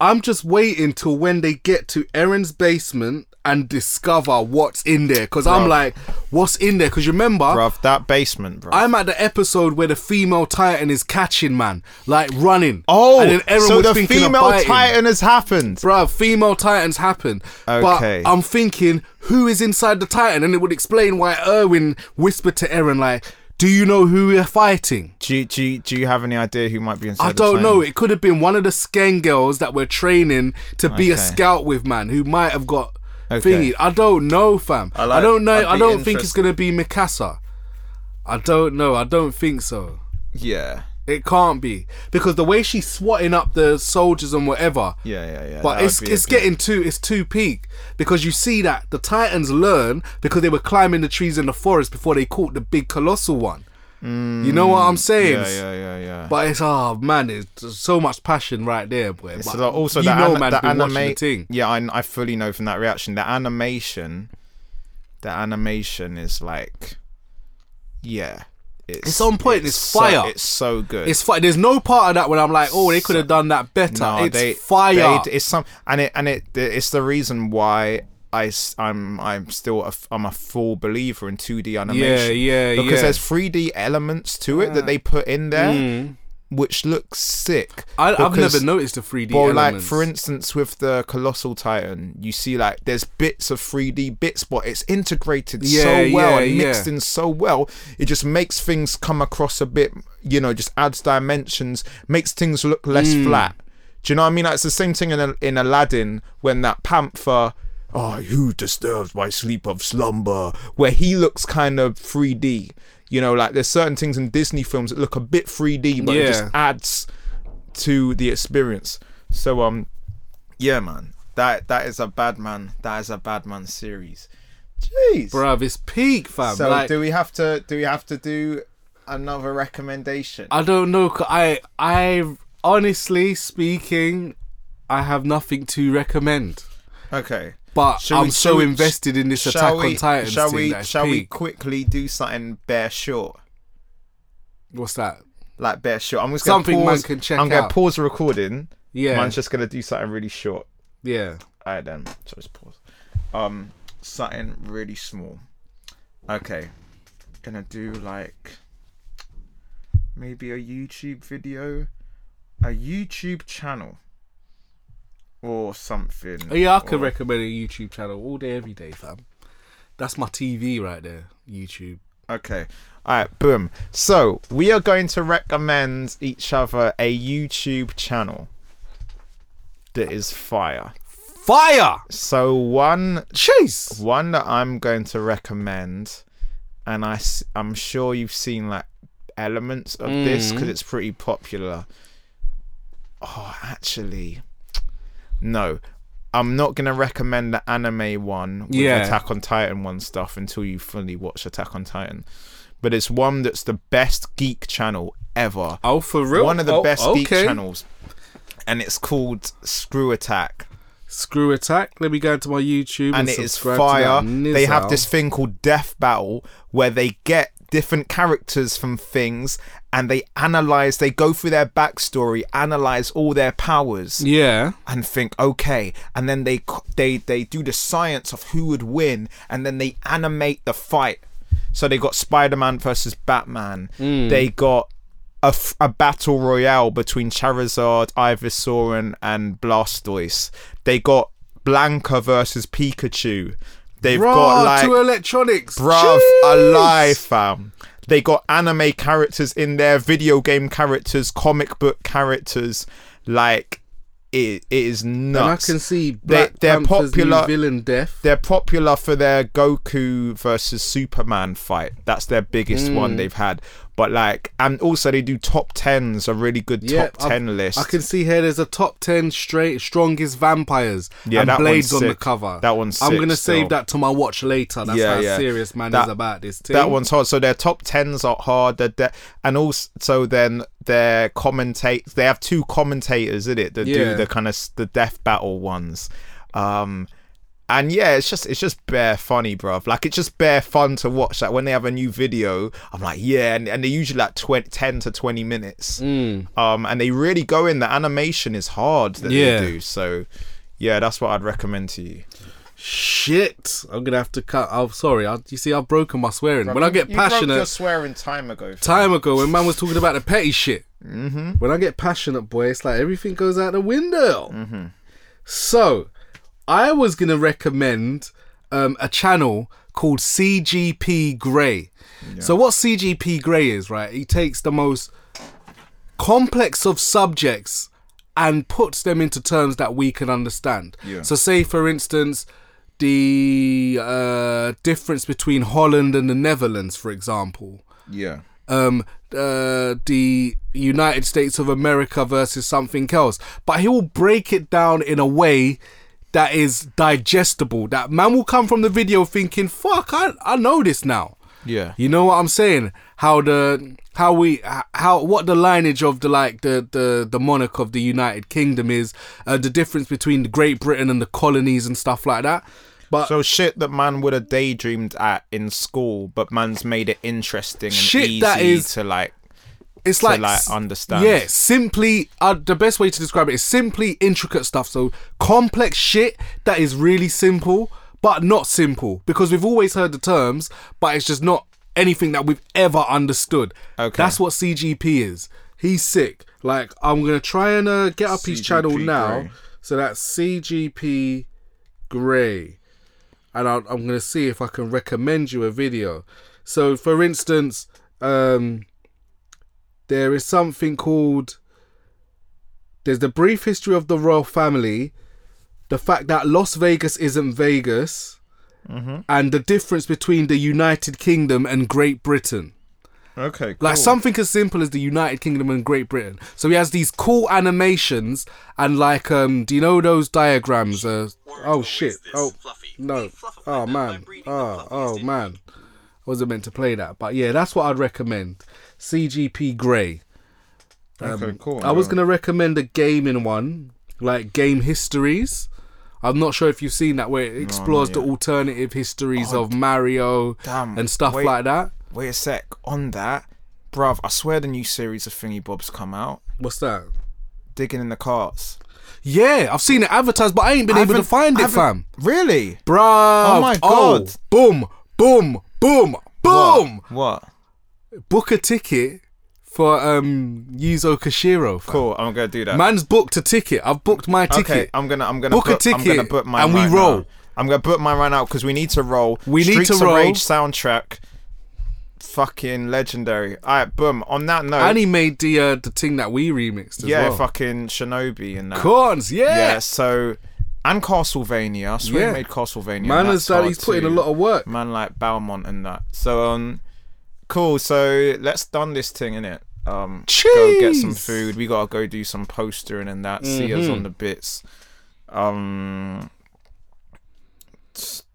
I'm just waiting till when they get to Eren's basement and discover what's in there. Cause I'm like, what's in there? Cause you remember, Bruv, that basement, bro. I'm at the episode where the female Titan is catching man, like running. oh, and then so was the thinking female. Titan has happened. Bruv, female titans happen. Okay. But I'm thinking, who is inside the titan? And it would explain why Erwin whispered to Aaron, like, do you know who we're fighting? Do you, do, you, do you have any idea who might be inside? I don't know. It could have been one of the Sken girls that were training to be a scout with, man, who might have got Okay. thingy. I don't know, fam. I, like- don't know. I don't think it's gonna be Mikasa. I don't know. I don't think so. Yeah, It can't be because the way she's swatting up the soldiers and whatever. yeah, yeah, yeah. But that it's would be a it's getting too it's too peak because you see that the Titans learn because they were climbing the trees in the forest before they caught the big colossal one. you know what I'm saying? Mm, Yeah, yeah, yeah, yeah. But it's oh man, it's so much passion right there, boy. But a also you the, know, an- man, the thing. Yeah, I, I fully know from that reaction. The animation, the animation is like, yeah, it's, It's on point, it's so- fire. it's so good. It's fi- There's no part of that when I'm like, oh, they could have done that better. No, it's they, fire. they- it's some, and it and it it's the reason why I I'm I'm still a, I'm a full believer in 2D animation. yeah, because yeah. there's 3D elements to it that they put in there. Mm. Which looks sick. I, I've never noticed the 3D Well, like for instance, with the Colossal Titan, you see like there's bits of 3D bits, but it's integrated so well yeah, and mixed yeah. in so well. It just makes things come across a bit, you know, just adds dimensions, makes things look less Hmm. flat. Do you know what I mean? Like, it's the same thing in in Aladdin when that panther. Oh, who disturbs my sleep of slumber? Where he looks kind of 3D. You know, like there's certain things in Disney films that look a bit 3D, but it just adds to the experience. So um yeah man. That that is a bad man. That is a bad man series. Jeez. Bruv, it's peak, fam. so like, do we have to do we have to do another recommendation? I don't know. I, I, honestly speaking, I have nothing to recommend. okay. But Shall I'm we- so we- invested in this Attack we, on Titan Shall we shall we quickly do something bare short? What's that? Like bare short. I'm just gonna Something man pause, can check I'm gonna pause the recording. Yeah, Man's just gonna do something really short. yeah. Alright then. So just pause. Um, something really small. Okay, gonna do like maybe a YouTube video, a YouTube channel, or something. Oh, yeah, I could or- recommend a YouTube channel all day, every day, fam. That's my TV right there. YouTube. Okay. Alright, boom. So we are going to recommend each other a YouTube channel that is fire. Fire. So one Chase. one that I'm going to recommend, and I am sure you've seen like elements of this because mm. it's pretty popular. Oh, actually, no. I'm not gonna recommend the anime one with Yeah. Attack on Titan one stuff until you fully watch Attack on Titan. But it's one that's the best geek channel ever. Oh, for real? One of the Oh, best geek channels. And it's called Screw Attack. Screw Attack. Let me go into my YouTube and, and it is fire. They have this thing called Death Battle where they get different characters from things and they analyze, they go through their backstory, analyze all their powers. Yeah. and think okay. And then they they they do the science of who would win and then they animate the fight. So they got spider-man versus batman. Hmm. They got a, f- a battle royale between charizard ivysaur and, and blastoise. They got Blanka versus pikachu they've Bruh, got like to electronics. Bruv, alive, fam. They got anime characters in there, video game characters, comic book characters. Like, it, it is And I can see They- Black they're Panther's popular- villain death. They're popular for their Goku versus Superman fight. That's their biggest Mm. one they've had. But like, and also they do top tens, a really good Yeah, top 10 list. I can see here there's a top 10 straight strongest vampires Yeah, and that Blades on the cover. That one's I'm going to still. save that to my watch later. That's Yeah, how yeah. serious man That- is about this too. That one's hard. So their top tens are hard. They're de- and also then their commentate. They have two commentators in it that Yeah. do the kind of the death battle ones. Um, and yeah, it's just it's just bare funny, bruv. Like it's just bare fun to watch. Like when they have a new video, I'm like, yeah, and, and they're usually like 20, 10 to twenty minutes. Mm. Um, and they really go in. The animation is hard that Yeah. they do. So yeah, that's what I'd recommend to you. Shit. I'm going to have to cut. I'm sorry. I, you see, I've broken my swearing. when I get passionate. swearing time ago. time ago when man was talking about the petty shit. Mm-hmm. When I get passionate, boy, it's like everything goes out the window. Mm-hmm. So, I was gonna recommend um, a channel called CGP Grey. So, what CGP Grey is, right? He takes the most complex of subjects and puts them into terms that we can understand. Yeah. So, say for instance, the uh, difference between Holland and the Netherlands, for example Yeah. um, uh, the United States of America versus something else. But he will break it down in a way that is digestible. That man will come from the video thinking, "Fuck, I I know this now." Yeah. You know what I'm saying? How the how we how what the lineage of the like the the the monarch of the United Kingdom is, uh, the difference between the Great Britain and the colonies and stuff like that. But So shit that man would have daydreamed at in school, but man's made it interesting and Shit easy that is- to like. It's to, like, like, understand. Yeah, simply uh, the best way to describe it is simply intricate stuff. So complex shit that is really simple, but not simple because we've always heard the terms, but it's just not anything that we've ever understood. Okay. That's what CGP is. He's sick. Like I'm gonna try and uh, get up his channel now. Grey. So that's CGP Grey, and I'll, I'm gonna see if I can recommend you a video. So, for instance, um, there is something called. There's the brief history of the royal family, the fact that Las Vegas isn't Vegas, and the difference between the United Kingdom and Great Britain. Okay, Like something as simple as the United Kingdom and Great Britain. So he has these cool animations and like um do you know those diagrams? Uh, oh shit. Oh no. Oh man. Oh oh man. I wasn't meant to play that. But yeah, that's what I'd recommend. CGP Grey. okay, um, cool. I was gonna recommend a gaming one, like game histories. I'm not sure if you've seen that where it explores the alternative histories oh, of Mario Damn, and stuff wait. like that. Wait a sec. On that, bruv, I swear the new series of Thingy Bob's come out. What's that? Digging in the carts. Yeah, I've seen it advertised, but I ain't been I able to find it, fam. Really? Bruh. Oh my oh, God. boom, boom, boom, boom. What? what? Book a ticket for um Yuzo Koshiro. fam. Cool. I'm gonna do that. Man's booked a ticket. I've booked my ticket. Okay, I'm gonna I'm gonna Book a book, I'm ticket gonna book mine and we right roll. now. I'm gonna book mine right now because we need to roll. We need to roll. Rage soundtrack. Fucking legendary. All right, boom. On that note, and he made the uh, the thing that we remixed as yeah, well. fucking Shinobi and that. Corns, yeah. Yeah. So, and Castlevania. I swear Yeah. he made Castlevania. Man and has that's done. hard He's putting a lot of work. man like Belmont and that. So um cool, so let's done this thing in it. Um go get some food. We gotta go do some postering and that. See us on the bits. Um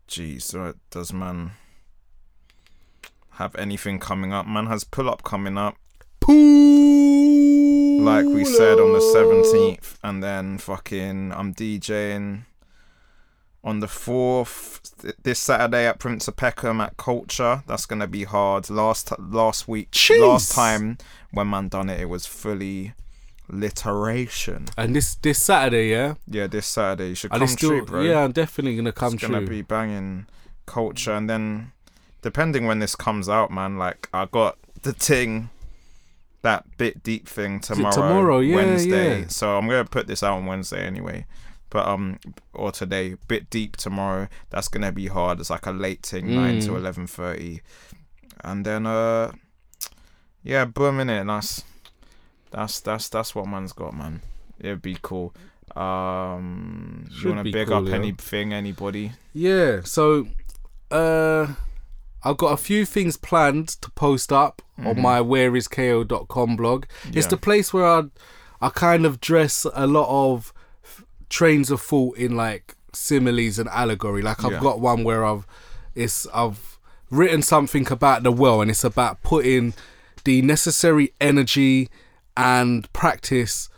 Jeez, so does man have anything coming up? Man has pull up coming up, Pool. like we said on the seventeenth, and then fucking I'm DJing on the fourth th- this Saturday at Prince of Peckham at Culture. That's gonna be hard. Last last week, Jeez. last time when man done it, it was fully literation. And this this Saturday, yeah. Yeah, this Saturday you should And come still, true, bro. yeah, I'm definitely gonna come it's true. gonna be banging Culture, and then depending when this comes out, man, like I got the ting. That bit deep thing tomorrow, tomorrow? Yeah, Wednesday. yeah. So I'm gonna put this out on Wednesday anyway but um or today bit deep tomorrow that's gonna be hard it's like a late thing 9 to Mm. 11.30 and then uh yeah boom in it that's that's that's that's what man's got man it'd be cool um Should you want to big cool, up yeah. anything anybody Yeah, so uh I've got a few things planned to post up on my whereisko.com blog. It's Mm-hmm. The place where I I kind of dress a lot of trains of thought in like similes and allegory. Like I've Yeah. got one where I've it's I've written something about the well and it's about putting the necessary energy and practice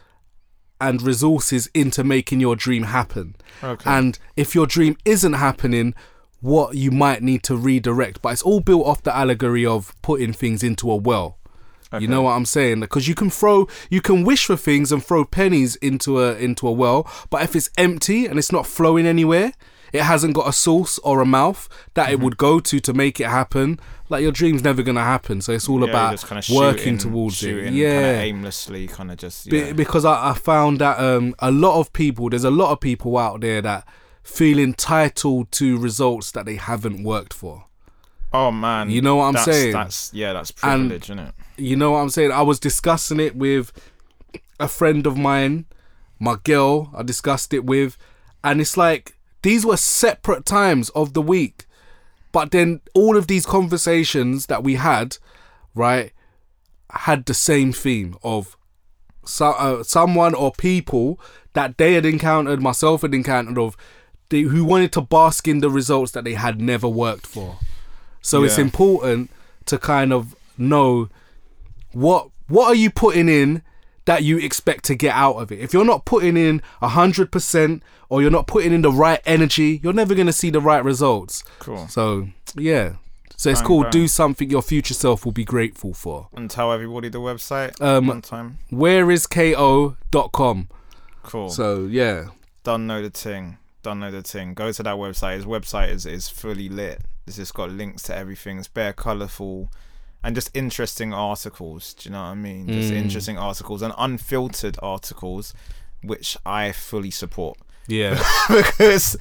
and resources into making your dream happen. Okay. And if your dream isn't happening, what you might need to redirect. But it's all built off the allegory of putting things into a well. You know what I'm saying? Because you can throw, you can wish for things and throw pennies into a into a well, but if it's empty and it's not flowing anywhere, it hasn't got a source or a mouth that Mm-hmm. it would go to to make it happen. Like your dream's never gonna happen. So it's all yeah, about just kinda working shooting- towards shooting it. Yeah, aimlessly kind of just Be- because I, I found that um, a lot of people, there's a lot of people out there that feel entitled to results that they haven't worked for. Oh man You know what I'm that's, saying? that's yeah that's And- privilege isn't it You know what I'm saying? I was discussing it with a friend of mine, my girl, I discussed it with, and it's like these were separate times of the week. But then all of these conversations that we had, right, had the same theme of so, uh, someone or people that they had encountered, myself had encountered, of they, who wanted to bask in the results that they had never worked for. So it's important to kind of know what what are you putting in that you expect to get out of it. If you're not putting in a hundred percent or you're not putting in the right energy, you're never gonna see the right results. cool So yeah. So it's Bang, called bang. Do Something Your Future Self Will Be Grateful For. and tell everybody the website Um, one time Where is Whereisko.com. cool So yeah. don't know the thing. Don't know the thing. Go to that website. His website is, is fully lit. It's just got links to everything. It's bare colourful. and just interesting articles. Do you know what I mean? Just Mm. interesting articles and unfiltered articles, which I fully support Yeah. because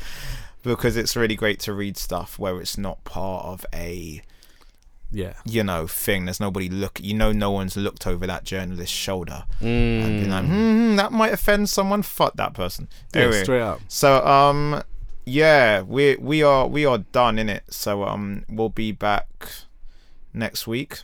because it's really great to read stuff where it's not part of a Yeah. you know thing. There's nobody look. You know, no one's looked over that journalist's shoulder and Mm. been like, hmm, that might offend someone. Fuck that person. Yeah, Anyway, straight up. so um, yeah, we we are we are done in it. So um, we'll be back next week.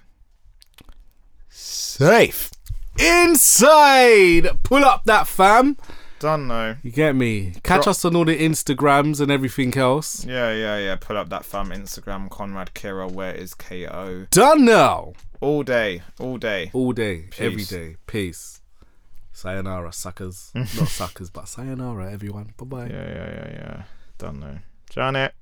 Safe. Inside! Pull up that fam. Done though. You get me? Catch Drop- us on all the Instagrams and everything else. Yeah, yeah, yeah. Pull up that fam Instagram, Conrad Kira. Where is KO? Done now. All day, all day. All day, every Peace. day. Peace. Sayonara, suckers. Not suckers, but sayonara, everyone. Bye bye. Yeah, yeah, yeah, yeah. Done though. Janet.